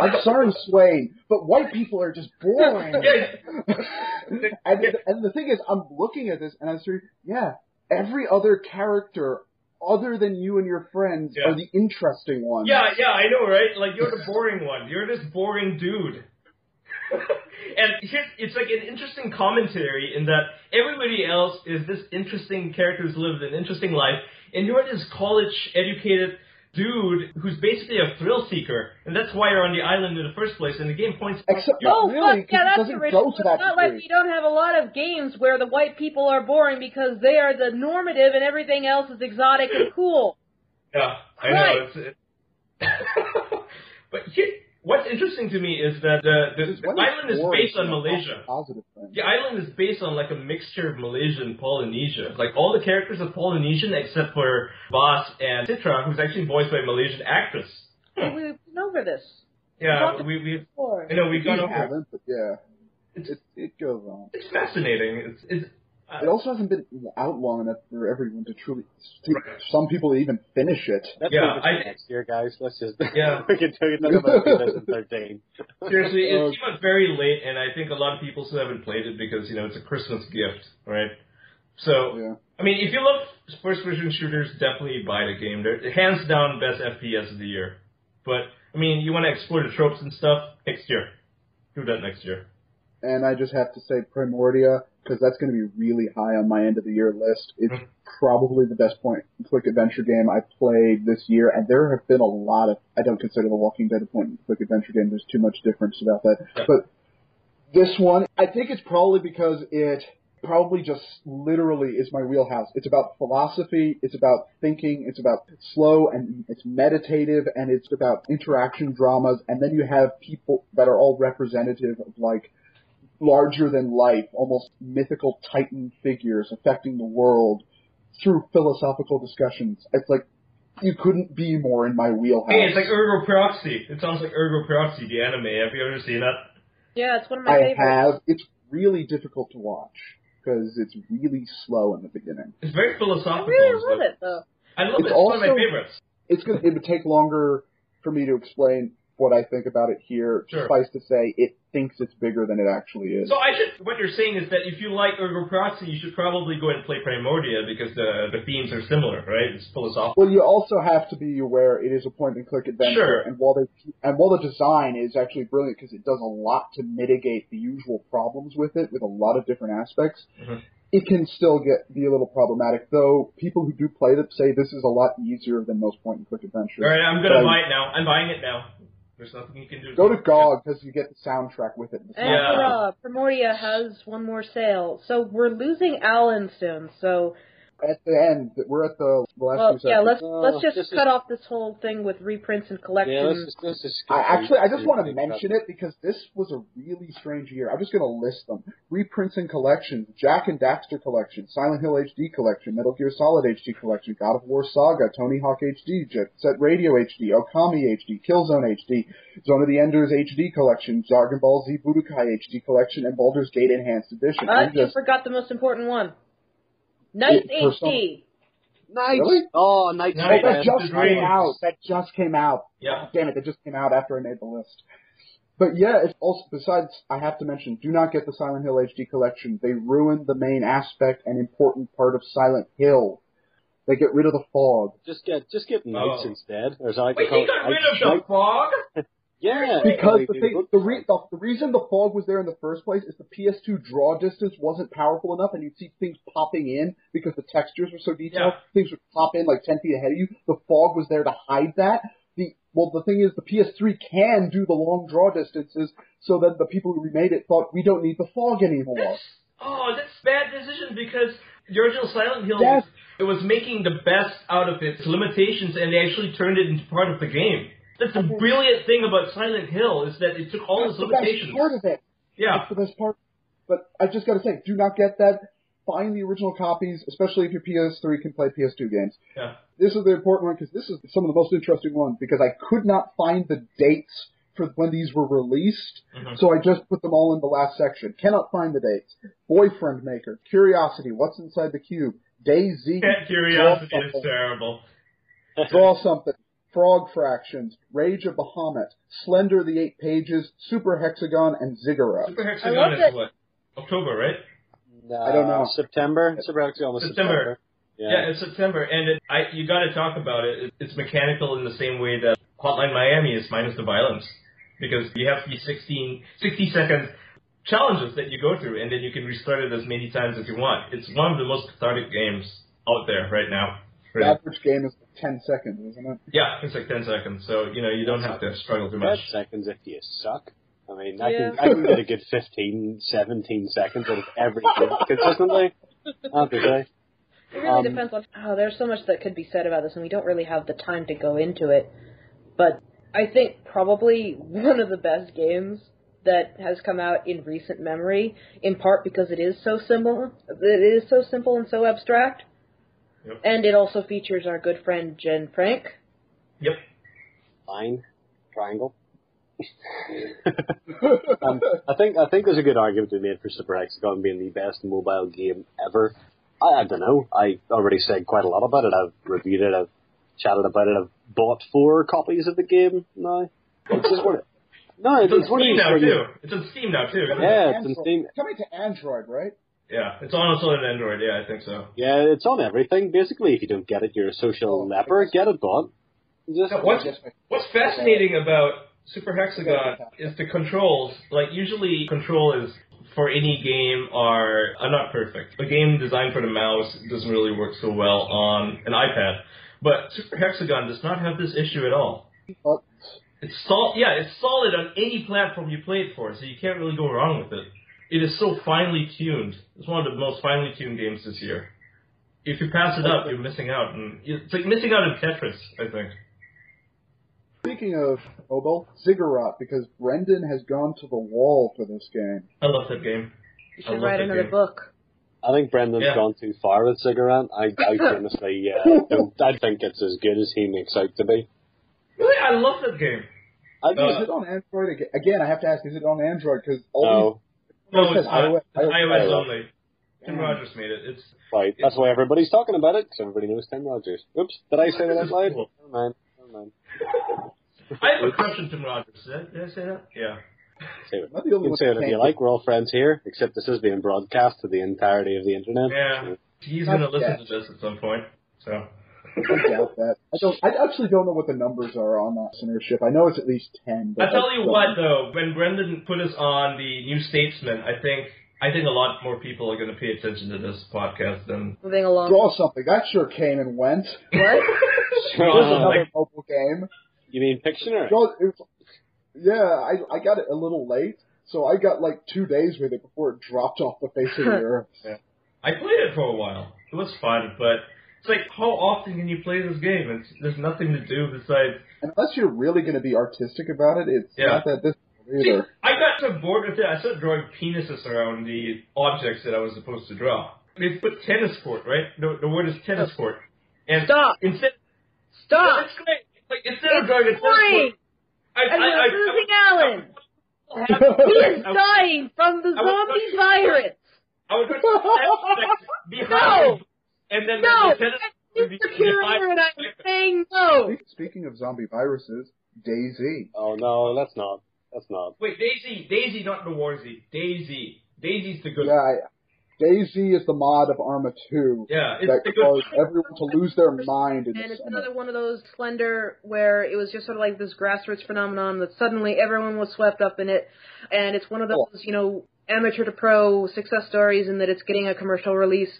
Speaker 2: I'm sorry, Swain, but white people are just boring. and, and the thing is, I'm looking at this, and I'm saying, yeah, every other character other than you and your friends
Speaker 3: Yeah.
Speaker 2: are the interesting ones.
Speaker 3: Yeah, yeah, I know, right? Like you're the boring one. You're this boring dude. and here, it's like an interesting commentary in that everybody else is this interesting character who's lived an interesting life, and you're this college-educated dude who's basically a thrill seeker, and that's why you're on the island in the first place. And the game points.
Speaker 2: Except
Speaker 3: you're-
Speaker 5: oh, oh
Speaker 2: really,
Speaker 5: fuck yeah,
Speaker 2: 'cause it
Speaker 5: that's
Speaker 2: doesn't
Speaker 5: original. It's
Speaker 2: that
Speaker 5: not like we don't have a lot of games where the white people are boring because they are the normative and everything else is exotic and cool.
Speaker 3: Yeah, I
Speaker 5: Right.
Speaker 3: know. It's, it, but here, what's interesting to me is that the, the,
Speaker 2: Because
Speaker 3: the island is based on
Speaker 2: it's
Speaker 3: Malaysia. The island is based on like a mixture of Malaysia and Polynesia. Like all the characters are Polynesian except for Boss and Citra, who's actually voiced by a Malaysian actress.
Speaker 5: We've been over this
Speaker 3: Yeah,
Speaker 5: Talked
Speaker 3: we we
Speaker 5: before.
Speaker 3: I know we've
Speaker 2: We
Speaker 3: gone over.
Speaker 2: haven't, but yeah,
Speaker 3: It's
Speaker 2: it, it goes on.
Speaker 3: it's fascinating. It's it's. Uh,
Speaker 2: It also hasn't been out long enough for everyone to truly. To,
Speaker 3: Right.
Speaker 2: Some people even finish it.
Speaker 4: Let's
Speaker 3: Yeah,
Speaker 4: move it to
Speaker 3: I-
Speaker 4: next year, guys. Let's just
Speaker 3: Yeah.
Speaker 4: we can talk talk about 2013.
Speaker 3: seriously, it came out very late, and I think a lot of people still haven't played it because you know it's a Christmas gift, right? So
Speaker 2: Yeah.
Speaker 3: I mean, if you love first-person shooters, definitely buy the game. They're hands down best FPS of the year. But I mean, you want to explore the tropes and stuff next year. Do that next year.
Speaker 2: And I just have to say Primordia, because that's going to be really high on my end of the year list. It's
Speaker 3: Mhm.
Speaker 2: probably the best point and click adventure game I played this year, and there have been a lot of. I don't consider The Walking Dead a point and click adventure game. There's too much difference about that.
Speaker 3: Yeah.
Speaker 2: But this one, I think it's probably because it probably just literally is my wheelhouse. It's about philosophy, it's about thinking, it's about slow and it's meditative and it's about interaction dramas and then you have people that are all representative of like larger than life, almost mythical titan figures affecting the world through philosophical discussions. It's like you couldn't be more in my wheelhouse.
Speaker 3: Hey, it's like Ergo Proxy. It sounds like Ergo Proxy, the anime. Have you ever seen that?
Speaker 5: Yeah, it's one of my
Speaker 2: I
Speaker 5: favorites.
Speaker 2: have. It's really difficult to watch because it's really slow in the beginning.
Speaker 3: It's very philosophical.
Speaker 5: I
Speaker 3: philosophical.
Speaker 5: really love it though.
Speaker 3: I love
Speaker 2: It's
Speaker 3: it. It's one of my favorites.
Speaker 2: It's gonna. It would take longer for me to explain what I think about it here.
Speaker 3: Sure.
Speaker 2: Suffice to say, it thinks it's bigger than it actually is.
Speaker 3: So I should. What you're saying is that if you like Ergo Proxy, you should probably go and play Primordia because the the themes are similar, right? It's philosophical.
Speaker 2: Well, you also have to be aware it is a point-and-click adventure,
Speaker 3: Sure.
Speaker 2: and while they and while the design is actually brilliant because it does a lot to mitigate the usual problems with it, with a lot of different aspects,
Speaker 3: Mhm.
Speaker 2: it can still get be a little problematic. Though people who do play it say this is a lot easier than most point-and-click adventures.
Speaker 3: All right, I'm gonna
Speaker 2: I-
Speaker 3: buy it now. I'm buying it now. There's nothing you can do.
Speaker 2: Go to GOG because you get the soundtrack with it.
Speaker 5: And
Speaker 3: Yeah.
Speaker 5: hurrah, Primordia has one more sale. So we're losing Alan soon. So
Speaker 2: At the end, we're at the last
Speaker 5: well,
Speaker 2: few
Speaker 5: yeah, let's
Speaker 4: Uh,
Speaker 5: let's just
Speaker 4: this is-
Speaker 5: cut off this whole thing with reprints and collections.
Speaker 4: Yeah, let's just, let's just
Speaker 2: I actually, I just want to mention it because this was a really strange year. I'm just going to list them: reprints and collections, Jack and Daxter collection, Silent Hill HD collection, Metal Gear Solid HD collection, God of War Saga, Tony Hawk HD, Jet Set Radio HD, Okami HD, Killzone HD, Zone of the Enders HD collection, Dragon Ball Z Budokai HD collection, and Baldur's Gate Enhanced Edition.
Speaker 5: Uh,
Speaker 2: I'm
Speaker 5: you
Speaker 2: just
Speaker 5: forgot the most important one. Nice
Speaker 2: It- for some-
Speaker 5: HD.
Speaker 4: Nice.
Speaker 2: Really?
Speaker 4: Oh, nice.
Speaker 3: Nice.
Speaker 2: Oh, that just came out. That just came out.
Speaker 3: Yeah.
Speaker 2: Damn it, that just came out after I made the list. But yeah, it's also besides I have to mention, do not get the Silent Hill HD collection. They ruined the main aspect and important part of Silent Hill. They get rid of the fog.
Speaker 4: Just get just get knights
Speaker 3: Oh.
Speaker 4: instead. Or as I like
Speaker 3: Wait, they got rid of the fog?
Speaker 4: Yeah,
Speaker 2: Because the thing, the, re- the, the reason the fog was there in the first place is the PS2 draw distance wasn't powerful enough, and you'd see things popping in because the textures were so detailed.
Speaker 3: Yeah.
Speaker 2: Things would pop in like ten feet ahead of you. The fog was there to hide that. The well, the thing is, the PS3 can do the long draw distances, so that the people who remade it thought we don't need the fog anymore.
Speaker 3: That's, oh, that's bad decision because the original Silent Hill
Speaker 2: Yes.
Speaker 3: it was making the best out of its limitations, and they actually turned it into part of the game. That's the brilliant thing about Silent Hill is that it took all its limitations.
Speaker 2: part of it.
Speaker 3: Yeah,
Speaker 2: That's the best part. But I just got to say, do not get that. Find the original copies, especially if your PS3 can play PS2 games.
Speaker 3: yeah.
Speaker 2: This is the important one because this is some of the most interesting ones because I could not find the dates for when these were released,
Speaker 3: Mhm.
Speaker 2: so I just put them all in the last section. Cannot find the dates. Boyfriend Maker, Curiosity, What's Inside the Cube, DayZ,
Speaker 3: Cat curiosity is terrible.
Speaker 2: Draw Something, Frog Fractions, Rage of Bahamut, Slender the Eight Pages, Super Hexagon, and Ziggurat.
Speaker 3: Super Hexagon is
Speaker 5: that-
Speaker 3: what? October, right?
Speaker 4: No,
Speaker 2: I don't know.
Speaker 4: September. It's actually almost
Speaker 3: September.
Speaker 4: September.
Speaker 3: Yeah, it's September, and it, I you got to talk about it. It- It's mechanical in the same way that Hotline Miami is, minus the violence, because you have these 16, 60 second challenges that you go through, and then you can restart it as many times as you want. It's one of the most cathartic games out there right now.
Speaker 2: The average game is 10 seconds, isn't it?
Speaker 3: Yeah, it's like 10 seconds, so you know you don't have to struggle too much.
Speaker 4: Ten seconds if you suck. I mean, I
Speaker 5: Yeah.
Speaker 4: can I can get a good 15, 17 seconds out of every consistently. I have.
Speaker 5: It really
Speaker 4: Um,
Speaker 5: depends on. Oh, there's so much that could be said about this, and we don't really have the time to go into it. But I think probably one of the best games that has come out in recent memory, in part because it is so simple. It is so simple and so abstract,
Speaker 3: Yep.
Speaker 5: and it also features our good friend Jenn Frank.
Speaker 3: Yep.
Speaker 4: Line, triangle. um, I think I think there's a good argument to be made for Super Hexagon being the best mobile game ever. I, I don't know. I already said quite a lot about it. I've reviewed it. I've chatted about it. I've bought four copies of the game now. It's just one. No,
Speaker 3: It's
Speaker 4: it's,
Speaker 3: on Steam now too. It's on Steam now too.
Speaker 4: Yeah, it's on Steam.
Speaker 2: Coming to Android, right?
Speaker 3: Yeah, it's on also on Android. Yeah, I think so.
Speaker 4: Yeah, it's on everything. Basically, if you don't get it, you're a social leper. Get it bought. Just
Speaker 3: Yeah, what's
Speaker 2: Yes,
Speaker 3: What's fascinating about Super Hexagon is the controls. Like usually, control is for any game are, are not perfect. A game designed for the mouse doesn't really work so well on an iPad. But Super Hexagon does not have this issue at all.
Speaker 2: But
Speaker 3: It's sol- yeah, it's solid on any platform you play it for, so you can't really go wrong with it. It is so finely tuned. It's one of the most finely tuned games this year. If you pass it up, you're missing out, and it's like missing out in Tetris. I think.
Speaker 2: speaking of mobile, Ziggurat, because Brendan has gone to the wall for this game.
Speaker 3: I love that game.
Speaker 5: You
Speaker 3: I
Speaker 5: should write another
Speaker 3: game.
Speaker 5: book.
Speaker 4: I think Brendan's
Speaker 3: Yeah.
Speaker 4: gone too far with Ziggurat. I, I honestly, uh, don't, I think it's as good as he makes out to be.
Speaker 3: Really, I love that game.
Speaker 4: I
Speaker 3: Uh,
Speaker 4: just,
Speaker 2: is it on Android again? Again, I have to ask, is it on Android? Because all
Speaker 4: no,
Speaker 3: No,
Speaker 2: It
Speaker 3: it's
Speaker 2: iOS-
Speaker 3: iOS
Speaker 4: iOS.
Speaker 3: only. Tim Rogers made it. It's
Speaker 4: right. That's why everybody's talking about it, because everybody knows Tim Rogers. Oops, did I say that out loud?
Speaker 3: Cool.
Speaker 4: Never mind. Never mind.
Speaker 3: I have a crush on Tim Rogers. Did I, did I say that? Yeah.
Speaker 4: Say it.
Speaker 2: The only
Speaker 4: You can say
Speaker 2: that
Speaker 4: it if you like. We're all friends here, except this is being broadcast to the entirety of the internet.
Speaker 3: Yeah. He's gonna listen
Speaker 2: yet.
Speaker 3: to this at some point. So
Speaker 2: I doubt that. I don't. I actually don't know what the numbers are on that listenership. I know it's at least ten. But
Speaker 3: I tell you what though, when Brendan put us on the New Statesman, I think I think a lot more people are gonna pay attention to this podcast than
Speaker 5: Moving along.
Speaker 2: Draw something. That sure came and went.
Speaker 5: What?
Speaker 2: There's
Speaker 4: Uh,
Speaker 2: another mobile game.
Speaker 4: you mean Pictionary?
Speaker 2: Draw, it was, yeah, I I got it a little late, so I got like two days with it before it dropped off the face of the earth. Yeah.
Speaker 3: I played it for a while. It was fun, but it's like how often can you play this game? It's there's nothing to do besides
Speaker 2: unless you're really going to be artistic about it, it's
Speaker 3: Yeah.
Speaker 2: not that difficult
Speaker 3: See. I got so bored with it. I started drawing penises around the objects that I was supposed to draw. They put tennis court, right? The, the word is tennis court. And
Speaker 5: Stop.
Speaker 3: instead,
Speaker 5: Stop.
Speaker 3: it's great. Like instead of
Speaker 5: It's
Speaker 3: drawing a tennis court, I,
Speaker 5: And
Speaker 3: I, I,
Speaker 5: losing
Speaker 3: I,
Speaker 5: Alan.
Speaker 3: I,
Speaker 5: He is
Speaker 3: I,
Speaker 5: dying from the
Speaker 3: I was
Speaker 5: zombie
Speaker 3: touching-
Speaker 5: virus.
Speaker 3: I was going to behind
Speaker 5: No.
Speaker 3: And then
Speaker 5: No.
Speaker 3: the tennis would be
Speaker 5: and I'm saying no.
Speaker 2: Speaking of zombie viruses, DayZ.
Speaker 4: Oh no, that's not. That's not.
Speaker 3: Wait, DayZ, DayZ, not the Warzy. DayZ, DayZ's the good.
Speaker 2: Yeah, I, DayZ is the mod of Arma 2
Speaker 3: Yeah, it's
Speaker 2: that caused everyone to lose their mind
Speaker 5: And it's
Speaker 2: Senate.
Speaker 5: another one of those slender where it was just sort of like this grassroots phenomenon that suddenly everyone was swept up in it, and it's one of those you know amateur to pro success stories in that it's getting a commercial release,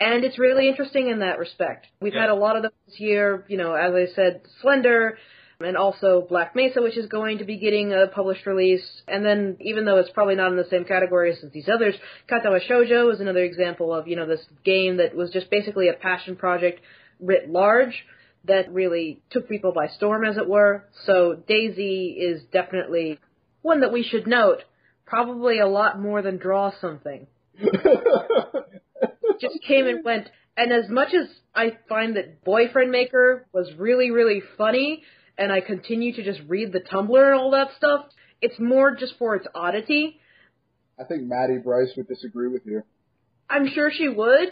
Speaker 5: and it's really interesting in that respect. We've had a lot of them this year, you know, as I said, Slender. And also Black Mesa, which is going to be getting a published release. And then, even though it's probably not in the same category as these others, Katawa Shoujo is another example of, you know, this game that was just basically a passion project writ large that really took people by storm, as it were. So DayZ is definitely one that we should note. Probably a lot more than draw something. Just came and went. And as much as I find that Boyfriend Maker was really, really funny, and I continue to just read the Tumblr and all that stuff, it's more just for its oddity.
Speaker 2: I think Maddie Bryce would disagree with you.
Speaker 5: I'm sure she would,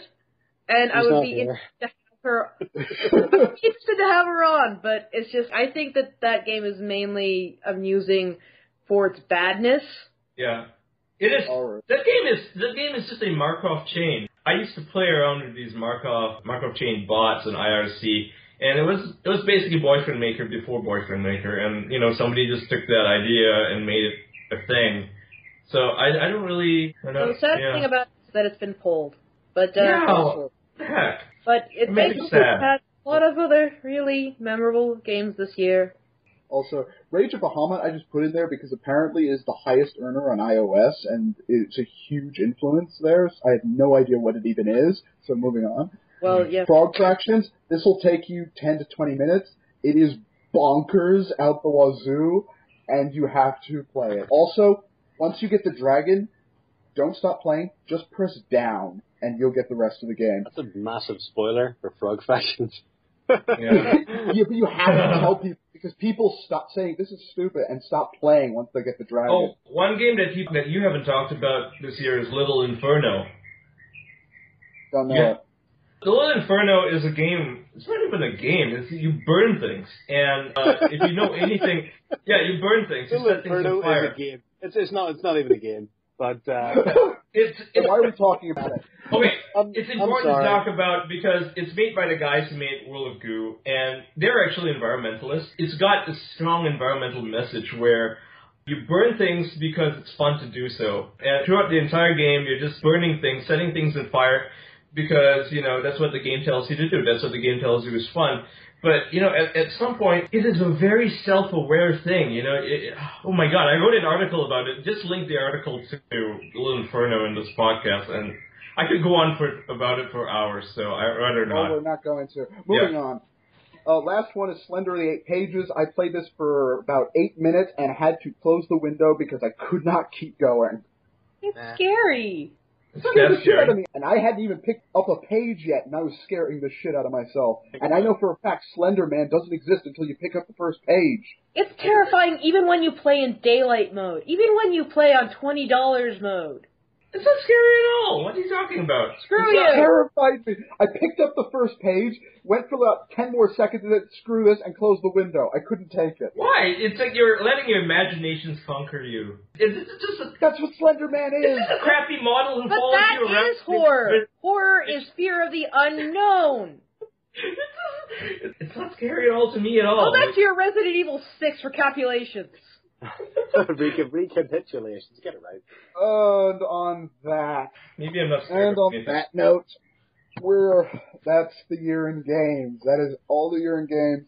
Speaker 5: and I would be
Speaker 4: here.
Speaker 5: interested to have her interested to have her on, but it's just I think that that game is mainly amusing for its badness.
Speaker 3: Yeah, it is.
Speaker 2: Alright.
Speaker 3: That game is that game is just a Markov chain. I used to play around with these Markov Markov chain bots in IRC, and it was it was basically Boyfriend Maker before Boyfriend Maker, and you know somebody just took that idea and made it a thing. So I I don't really. I don't,
Speaker 5: the sad
Speaker 3: yeah.
Speaker 5: thing about it is that it's been pulled, but uh,
Speaker 3: Yeah. Heck.
Speaker 5: but it
Speaker 3: It makes me
Speaker 5: basically
Speaker 3: sad.
Speaker 5: had a lot of other really memorable games this year.
Speaker 2: Also, Rage of Bahamut I just put in there because apparently is the highest earner on iOS and it's a huge influence there. I have no idea what it even is. So moving on.
Speaker 5: Well, yeah,
Speaker 2: Frog Fractions, this will take you 10 to 20 minutes. It is bonkers out the wazoo, and you have to play it. Also, once you get the dragon, don't stop playing, just press down, and you'll get the rest of the game.
Speaker 4: That's a massive spoiler for Frog Fractions.
Speaker 3: Yeah.
Speaker 2: you, you have to tell people, because people stop saying this is stupid and stop playing once they get the dragon.
Speaker 3: Oh, one game that you that you haven't talked about this year is Little Inferno.
Speaker 2: Don't know
Speaker 3: yeah. The Little Inferno is a game. It's not even a game. It's you burn things, and uh, if you know anything, yeah, you burn things. You
Speaker 4: Little
Speaker 3: set things
Speaker 4: Inferno
Speaker 3: fire.
Speaker 4: is a game. It's, it's not. It's not even a game. But uh,
Speaker 3: It's, it's
Speaker 2: why are we talking about it?
Speaker 3: okay.
Speaker 4: I'm,
Speaker 3: It's
Speaker 4: I'm
Speaker 3: important to talk about because it's made by the guys who made World of Goo, and they're actually environmentalists. It's got a strong environmental message where you burn things because it's fun to do so. And throughout the entire game, you're just burning things, setting things on fire because, you know, that's what the game tells you to do. That's what the game tells you is fun. But, you know, at, at some point, it is a very self-aware thing, you know. It, oh my god, I wrote an article about it. Just link the article to Little Inferno in this podcast, and I could go on for about it for hours, so I'd rather not.
Speaker 2: No, we're not going to. Moving on. Uh, last one is Slender the Eight Pages. I played this for about eight minutes and had to close the window because I could not keep going.
Speaker 5: it's
Speaker 4: Nah.
Speaker 5: scary.
Speaker 3: It's
Speaker 2: Scared the shit out of me, and I hadn't even picked up a page yet, and I was scaring the shit out of myself. And I know for a fact Slender Man doesn't exist until you pick up the first page.
Speaker 5: It's terrifying even when you play in daylight mode, even when you play on twenty dollars mode.
Speaker 3: It's not scary at all. What are you talking about?
Speaker 5: Screw
Speaker 3: It's
Speaker 5: you.
Speaker 2: terrified me. I picked up the first page, went for about ten more seconds, and then screw this, and closed the window. I couldn't take it.
Speaker 3: Why? It's like you're letting your imaginations conquer you. Is this just a,
Speaker 2: That's what Slender Man
Speaker 3: is This is. a crappy model who
Speaker 5: But
Speaker 3: follows
Speaker 5: that
Speaker 3: you around?
Speaker 5: is horror. Horror is fear of the unknown.
Speaker 3: It's, it's not scary at all to me at all.
Speaker 5: Go back to your Resident Evil 6 recapitulations.
Speaker 4: Recap- recapitulations, get it right.
Speaker 2: And on that,
Speaker 3: Maybe I'm not
Speaker 2: and on
Speaker 3: it.
Speaker 2: that note, we're that's the year in games. That is all the year in games.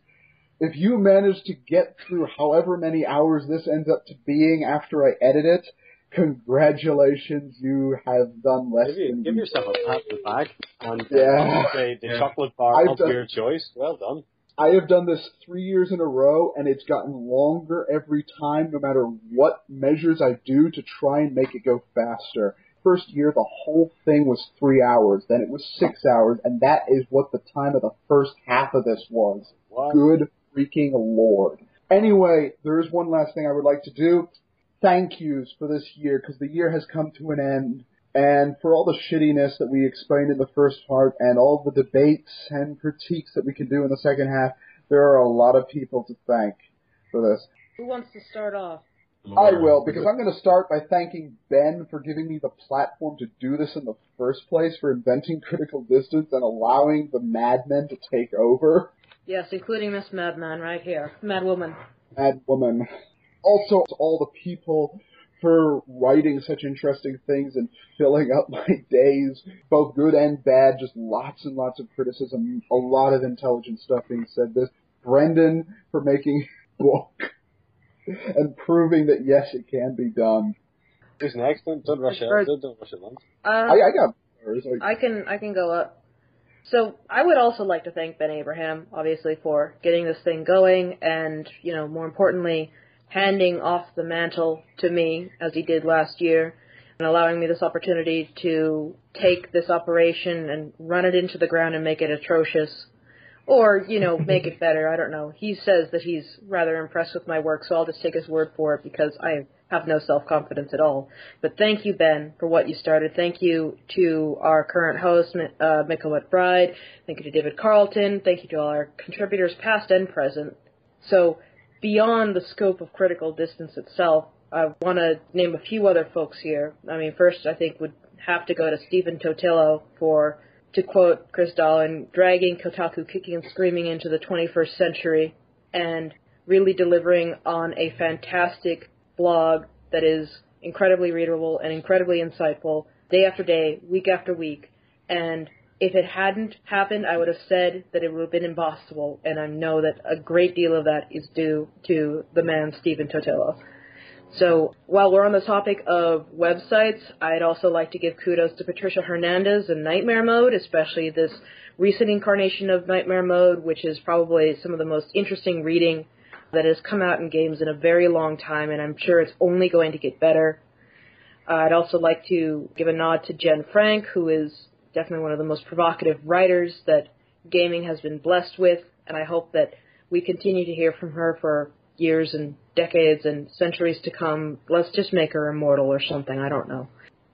Speaker 2: If you manage to get through however many hours this ends up to being after I edit it, congratulations, you have done less
Speaker 4: Give, you, give yourself a pat on the back and uh,
Speaker 2: Yeah.
Speaker 4: say the
Speaker 3: Yeah.
Speaker 4: chocolate bar
Speaker 2: I've
Speaker 4: of
Speaker 2: done-
Speaker 4: your choice. Well done.
Speaker 2: I have done this three years in a row, and it's gotten longer every time, no matter what measures I do to try and make it go faster. First year, the whole thing was three hours, then it was six hours, and that is what the time of the first half of this was.
Speaker 4: What?
Speaker 2: Good freaking lord. Anyway, there is one last thing I would like to do. Thank yous for this year, because the year has come to an end. And for all the shittiness that we explained in the first part and all the debates and critiques that we can do in the second half, there are a lot of people to thank for this.
Speaker 5: Who wants to start off?
Speaker 2: I will, because I'm going to start by thanking Ben for giving me the platform to do this in the first place, for inventing critical distance and allowing the madmen to take over.
Speaker 5: Yes, including Miss Madman right here. Madwoman.
Speaker 2: Madwoman. Also, to all the people for writing such interesting things and filling up my days, both good and bad, just lots and lots of criticism, a lot of intelligent stuff being said. This Brendan for making book and proving that yes, it can be done.
Speaker 4: Who's next? Don't, don't rush it. Don't, don't rush it, Lance.
Speaker 5: Uh,
Speaker 2: I, I got yours. I,
Speaker 5: I can I can go up. So I would also like to thank Ben Abraham, obviously, for getting this thing going, and you know, more importantly, handing off the mantle to me as he did last year, and allowing me this opportunity to take this operation and run it into the ground and make it atrocious, or you know, make it better. I don't know. He says that he's rather impressed with my work, so I'll just take his word for it because I have no self confidence at all. But thank you, Ben, for what you started. Thank you to our current host, uh, Mika Bride. Thank you to David Carlton. Thank you to all our contributors, past and present. So, beyond the scope of critical distance itself, I want to name a few other folks here. I mean, first, I think would have to go to Stephen Totilo for, to quote Chris Dahlen, dragging Kotaku kicking and screaming into the 21st century and really delivering on a fantastic blog that is incredibly readable and incredibly insightful day after day, week after week. And if it hadn't happened, I would have said that it would have been impossible. And I know that a great deal of that is due to the man Stephen Totilo. So while we're on the topic of websites, I'd also like to give kudos to Patricia Hernandez and Nightmare Mode, especially this recent incarnation of Nightmare Mode, which is probably some of the most interesting reading that has come out in games in a very long time, and I'm sure it's only going to get better. I'd also like to give a nod to Jenn Frank, who is definitely one of the most provocative writers that gaming has been blessed with, and I hope that we continue to hear from her for years and decades and centuries to come. Let's just make her immortal or something, I don't know.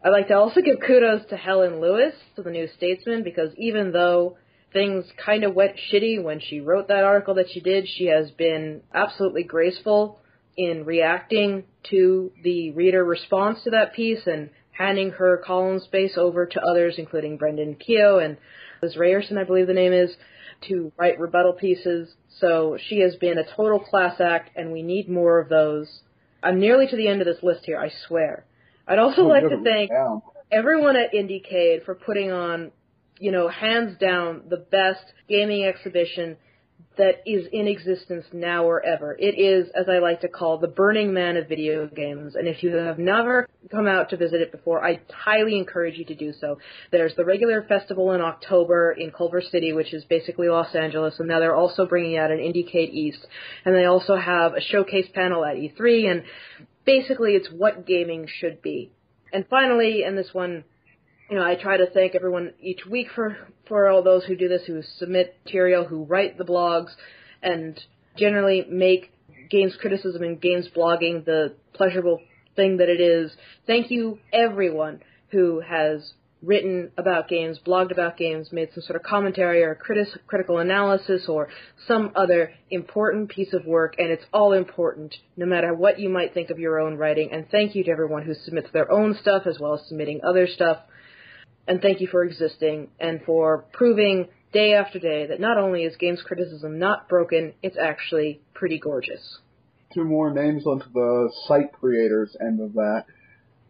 Speaker 5: I'd like to also give kudos to Helen Lewis, to the New Statesman, because even though things kind of went shitty when she wrote that article that she did, she has been absolutely graceful in reacting to the reader response to that piece and handing her column space over to others, including Brendan Keogh and Liz Ryerson, I believe the name is, to write rebuttal pieces. So she has been a total class act, and we need more of those. I'm nearly to the end of this list here, I swear. I'd also
Speaker 2: Oh,
Speaker 5: like to thank
Speaker 2: down.
Speaker 5: everyone at IndieCade for putting on, you know, hands down the best gaming exhibition that is in existence now or ever. It is, as I like to call, the Burning Man of video games. And if you have never come out to visit it before, I highly encourage you to do so. There's the regular festival in October in Culver City, which is basically Los Angeles, and now they're also bringing out an IndieCade East. And they also have a showcase panel at E3, and basically it's what gaming should be. And finally, and this one you know, I try to thank everyone each week for for all those who do this, who submit material, who write the blogs, and generally make games criticism and games blogging the pleasurable thing that it is. Thank you, everyone, who has written about games, blogged about games, made some sort of commentary or critis- critical analysis or some other important piece of work, and it's all important, no matter what you might think of your own writing. And thank you to everyone who submits their own stuff as well as submitting other stuff. And thank you for existing and for proving day after day that not only is games criticism not broken, it's actually pretty gorgeous.
Speaker 2: Two more names onto the site creators end of that.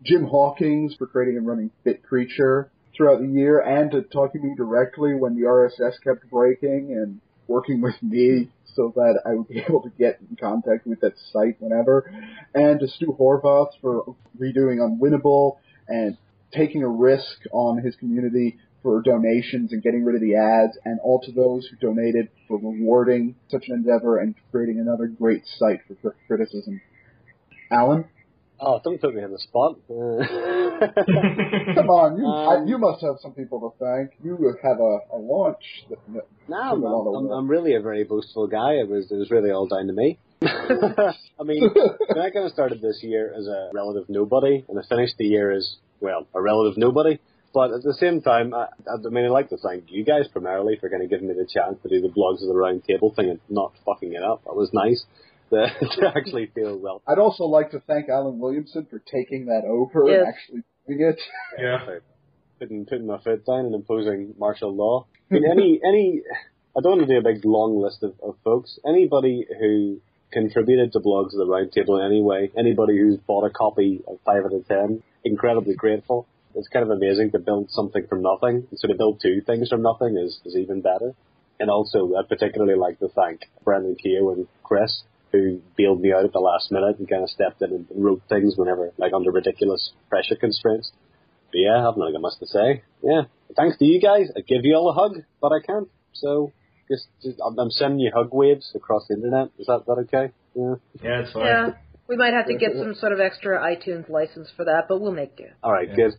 Speaker 2: Jim Hawkins for creating and running Bit Creature throughout the year and to talking to me directly when the RSS kept breaking and working with me so that I would be able to get in contact with that site whenever. And to Stu Horvath for redoing Unwinnable and taking a risk on his community for donations and getting rid of the ads, and all to those who donated for rewarding such an endeavor and creating another great site for criticism. Alan?
Speaker 4: Oh, don't put me on the spot.
Speaker 2: Come on, you um, I, you must have some people to thank. You have a, a launch. That, that
Speaker 4: no, I'm, I'm, I'm, really a very boastful guy. It was it was really all down to me. I mean, when I kind of started this year as a relative nobody, and I finished the year as well a relative nobody. But at the same time, I, I mean, I'd like to thank you guys primarily for kind of giving me the chance to do the blogs of the round table thing and not fucking it up. That was nice to, to actually feel well.
Speaker 2: I'd also like to thank Alan Williamson for taking that over yes. and actually doing it.
Speaker 3: Yeah.
Speaker 4: Putting, putting my foot down and imposing martial law. I mean, any, any, I don't want to do a big long list of, of folks. Anybody who contributed to blogs of the roundtable in any way, anybody who's bought a copy of 5 out of 10, incredibly grateful. It's kind of amazing to build something from nothing. So to build two things from nothing is, is even better. And also, I'd particularly like to thank Brendan Keogh and Chris who bailed me out at the last minute and kind of stepped in and wrote things whenever, like under ridiculous pressure constraints. But yeah, I've nothing much to say. Yeah, thanks to you guys. I give you all a hug, but I can't. So just, just I'm sending you hug waves across the internet. Is that that okay?
Speaker 3: Yeah. Yeah, it's fine.
Speaker 5: Yeah, we might have to get some sort of extra iTunes license for that, but we'll make do.
Speaker 4: All right, yeah. good.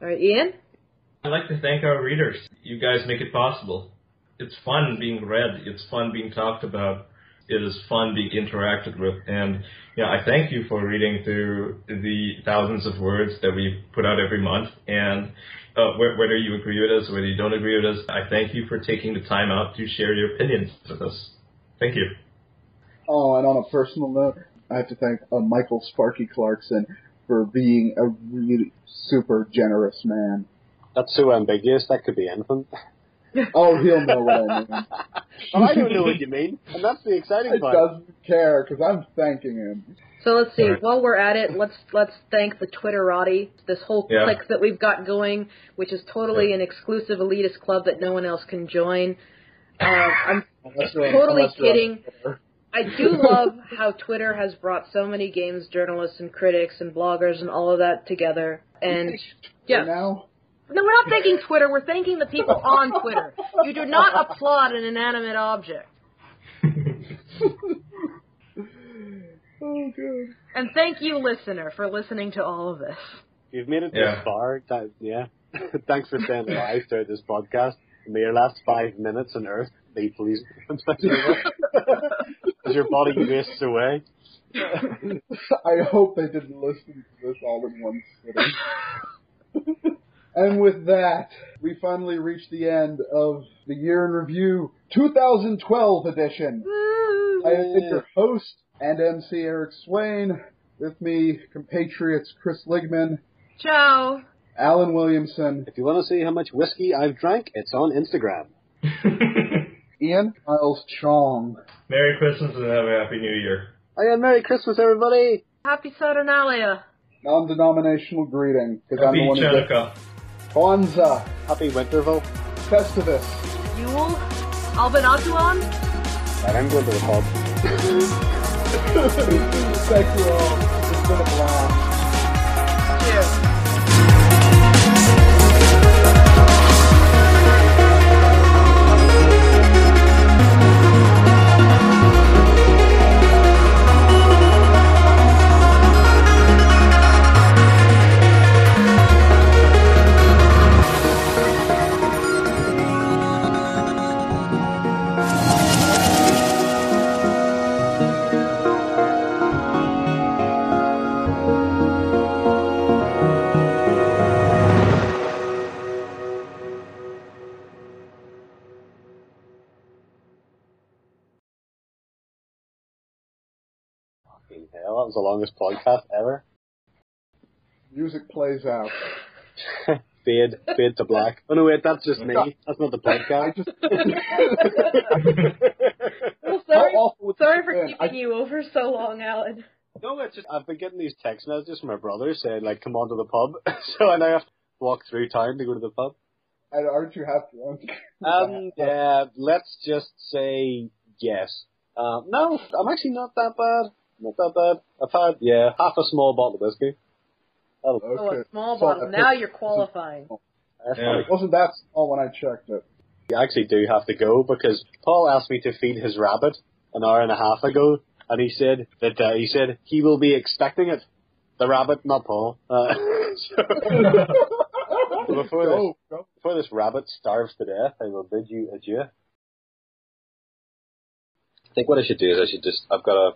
Speaker 5: All right, Ian.
Speaker 3: I'd like to thank our readers. You guys make it possible. It's fun being read. It's fun being talked about it is fun being interacted with. And yeah, I thank you for reading through the thousands of words that we put out every month. And uh, wh- whether you agree with us, whether you don't agree with us, I thank you for taking the time out to share your opinions with us. Thank you.
Speaker 2: Oh, and on a personal note, I have to thank uh, Michael Sparky Clarkson for being a really super generous man.
Speaker 4: That's so ambiguous. That could be anything.
Speaker 2: oh, he'll know what I mean. well,
Speaker 4: I don't know what you mean, and that's the exciting
Speaker 2: he
Speaker 4: part.
Speaker 2: He doesn't care because I'm thanking him.
Speaker 5: So let's see. Right. While we're at it, let's let's thank the Twitterati, this whole yeah. clique that we've got going, which is totally yeah. an exclusive elitist club that no one else can join. Uh, I'm totally kidding. I do love how Twitter has brought so many games journalists and critics and bloggers and all of that together. And yeah,
Speaker 2: now
Speaker 5: no, we're not thanking Twitter. We're thanking the people on Twitter. You do not applaud an inanimate object.
Speaker 2: oh, good.
Speaker 5: And thank you, listener, for listening to all of this.
Speaker 4: You've made it this yeah. far. That, yeah. Thanks for staying alive throughout this podcast. May your last five minutes on Earth be pleased as your body wastes away.
Speaker 2: I hope they didn't listen to this all in one sitting. And with that, we finally reached the end of the year in review 2012 edition. I am your host and MC Eric Swain. With me, compatriots Kris Ligman.
Speaker 5: Ciao.
Speaker 2: Alan Williamson.
Speaker 4: If you want to see how much whiskey I've drank, it's on Instagram.
Speaker 2: Ian Miles Cheong.
Speaker 3: Merry Christmas and have a Happy New Year.
Speaker 4: Oh yeah, Merry Christmas, everybody.
Speaker 5: Happy Saturnalia.
Speaker 2: Non-denominational greeting, because I'm the one who Kwanzaa.
Speaker 4: Happy Winterval.
Speaker 2: Festivus.
Speaker 5: Yule. Albanatuan.
Speaker 4: And I'm going to the pub.
Speaker 2: Thank you all. It's been a blast.
Speaker 5: Cheers.
Speaker 4: Was the longest podcast ever.
Speaker 2: Music plays out.
Speaker 4: fade, fade to black. Oh no, wait, that's just me. That's not the
Speaker 2: I
Speaker 4: podcast.
Speaker 2: just.
Speaker 5: Well, sorry,
Speaker 2: How awful would
Speaker 5: sorry for
Speaker 2: have been?
Speaker 5: keeping you over so long, Alan.
Speaker 4: no, it's just I've been getting these text messages from my brother saying like, "Come on to the pub," so I now have to walk through town to go to the pub.
Speaker 2: I, and aren't you half drunk?
Speaker 4: Um, yeah, let's just say yes. Um, no, I'm actually not that bad. Not that bad. I've had yeah half a small bottle of whiskey. That'll,
Speaker 2: Okay.
Speaker 5: Oh, a small
Speaker 2: So,
Speaker 5: bottle.
Speaker 2: I
Speaker 5: Now you're qualifying.
Speaker 4: that's
Speaker 3: Yeah.
Speaker 2: It wasn't that small when I checked it.
Speaker 4: I actually do have to go because Paul asked me to feed his rabbit an hour and a half ago, and he said that uh, he said he will be expecting it. The rabbit, not Paul. Uh, so before this,
Speaker 2: Go, go.
Speaker 4: before this rabbit starves to death, I will bid you adieu. I think what I should do is I should just I've got a,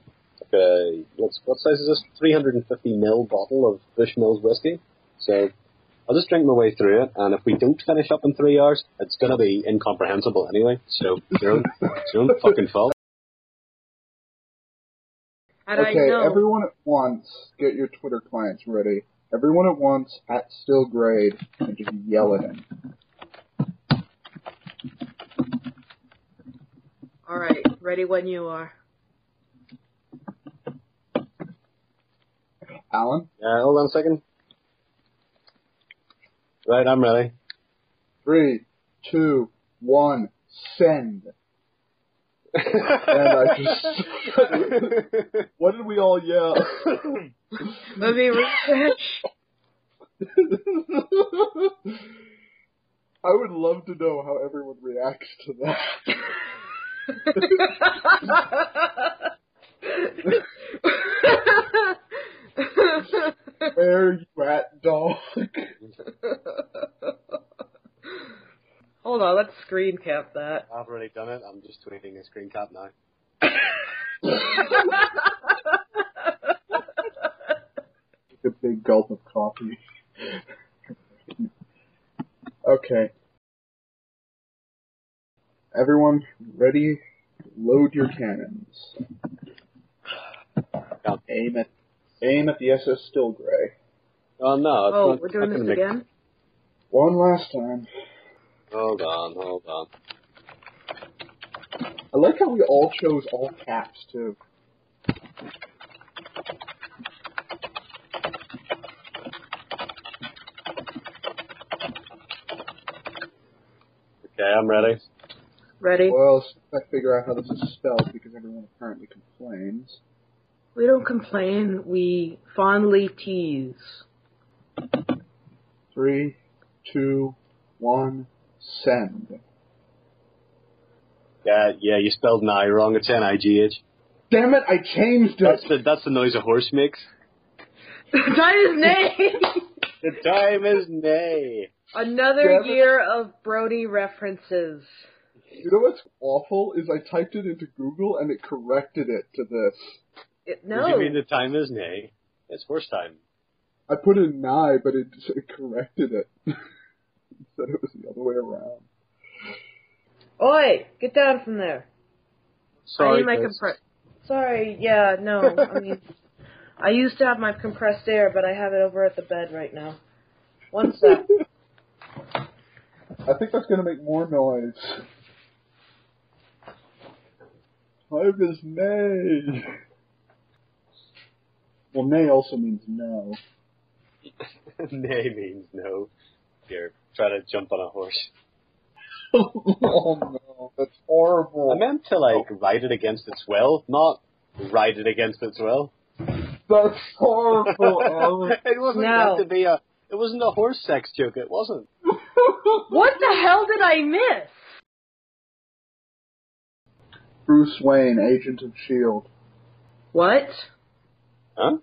Speaker 4: like a what's what size is this? 350 ml bottle of Bushmills whiskey. So I'll just drink my way through it, and if we don't finish up in three hours, it's gonna be incomprehensible anyway. So it's your own, it's your own fucking fault.
Speaker 5: How do I
Speaker 2: Okay,
Speaker 5: know?
Speaker 2: everyone at once, get your Twitter clients ready. Everyone at once at still grade and just yell at him.
Speaker 5: All right, ready when you are.
Speaker 2: Alan,
Speaker 4: Uh, hold on a second. Right, I'm ready.
Speaker 2: three, two, one, send. And I just. what did we all yell?
Speaker 5: Let me refresh.
Speaker 2: I would love to know how everyone reacts to that. Where are you at, dog?
Speaker 5: Hold on, let's screen cap that.
Speaker 4: I've already done it. I'm just tweeting a screen cap now.
Speaker 2: a big gulp of coffee. okay. Everyone ready? Load your cannons.
Speaker 4: Yeah.
Speaker 2: Aim at aim at the SS Stilgray.
Speaker 4: Oh no! It's
Speaker 5: oh,
Speaker 4: not,
Speaker 5: we're doing this
Speaker 4: gonna make-
Speaker 5: again?
Speaker 2: One last time.
Speaker 4: Hold on, hold on.
Speaker 2: I like how we all chose all caps too.
Speaker 4: Okay, I'm ready.
Speaker 5: Ready?
Speaker 2: Well, I figure out how this is spelled because everyone apparently complains.
Speaker 5: We don't complain, we fondly tease.
Speaker 2: Three, two, one, send.
Speaker 4: Yeah, yeah, you spelled "I" wrong. It's N-I-G-H.
Speaker 2: Damn it! I changed
Speaker 4: That's
Speaker 2: it.
Speaker 4: the that's the noise a horse makes.
Speaker 5: Time is nay!
Speaker 4: The time is nay.
Speaker 5: Another
Speaker 2: Damn it.
Speaker 5: year of Brody references.
Speaker 2: You know what's awful is I typed it into Google and it corrected it to this.
Speaker 5: It, no.
Speaker 4: do you mean the time is nay? It's horse time.
Speaker 2: I put in nigh, but it, it corrected it. it said it was the other way around.
Speaker 5: Oi, get down from there. I
Speaker 4: Sorry,
Speaker 5: need my
Speaker 4: Chris.
Speaker 5: compress. Sorry, yeah, no. I mean, I used to have my compressed air, but I have it over at the bed right now. One sec.
Speaker 2: I think that's gonna make more noise. Time is nay. Well, nay also means no.
Speaker 4: nay means no. Here, try to jump on a horse.
Speaker 2: oh no, that's horrible.
Speaker 4: I meant to like oh. ride it against its will, not ride it against its will.
Speaker 2: That's horrible, Alan.
Speaker 4: it wasn't
Speaker 5: No.
Speaker 4: meant to be a. It wasn't a horse sex joke. It wasn't.
Speaker 5: what the hell did I miss?
Speaker 2: Bruce Wayne, Agent of S.H.I.E.L.D.
Speaker 5: What?
Speaker 4: Huh?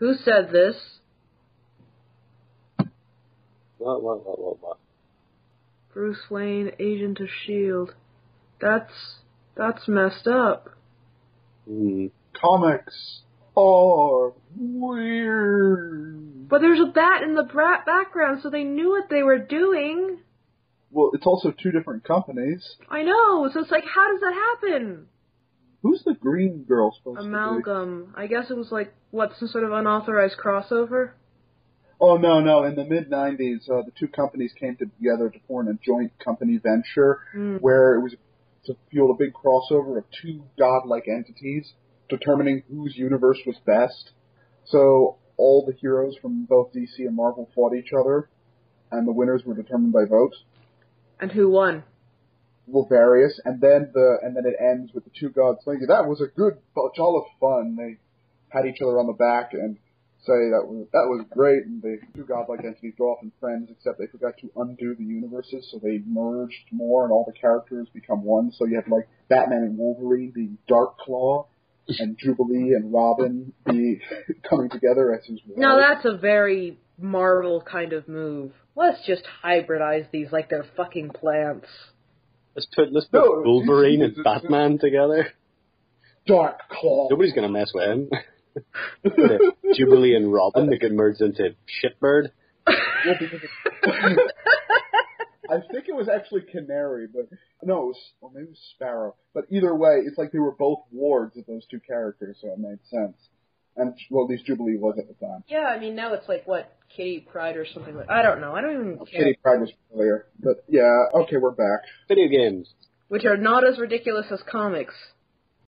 Speaker 5: Who said this?
Speaker 4: What? What? What? What? What?
Speaker 5: Bruce Wayne, Agent of S.H.I.E.L.D. That's, that's messed up.
Speaker 4: Hmm.
Speaker 2: Comics are weird.
Speaker 5: But there's a bat in the bra- background, so they knew what they were doing.
Speaker 2: Well, it's also two different companies.
Speaker 5: I know, so it's like, how does that happen?
Speaker 2: Who's the green girl supposed to be?
Speaker 5: Amalgam. I guess it was like what some sort of unauthorized crossover.
Speaker 2: Oh no, no! In the mid '90s, uh, the two companies came together to form a joint company venture
Speaker 5: Mm.
Speaker 2: where it was to fuel a big crossover of two godlike entities, determining whose universe was best. So all the heroes from both DC and Marvel fought each other, and the winners were determined by vote.
Speaker 5: And who won?
Speaker 2: Well, various, and then the and then it ends with the two gods saying that was a good jolly of fun. They pat each other on the back and say that was that was great, and the two godlike entities go off and friends, except they forgot to undo the universes, so they merged more, and all the characters become one. So you have like Batman and Wolverine being Dark Claw, and Jubilee and Robin be coming together as his.
Speaker 5: No,
Speaker 2: wives.
Speaker 5: that's a very Marvel kind of move. Let's just hybridize these like they're fucking plants.
Speaker 4: Let's put let's put
Speaker 2: No,
Speaker 4: Wolverine and Batman together.
Speaker 2: Dark Claw.
Speaker 4: Nobody's gonna mess with him. Jubilee and Robin, they could merge into Shitbird.
Speaker 2: Well, because it- I think it was actually Canary, but no, it was, or maybe it was Sparrow. But either way, it's like they were both wards of those two characters, so it made sense. And well, at least Jubilee was at the time.
Speaker 5: Yeah, I mean now it's like what Kitty Pryde or something like. I don't know. I don't even care.
Speaker 2: Kitty Pryde was earlier, but yeah, okay, we're back.
Speaker 4: Video games.
Speaker 5: Which are not as ridiculous as comics.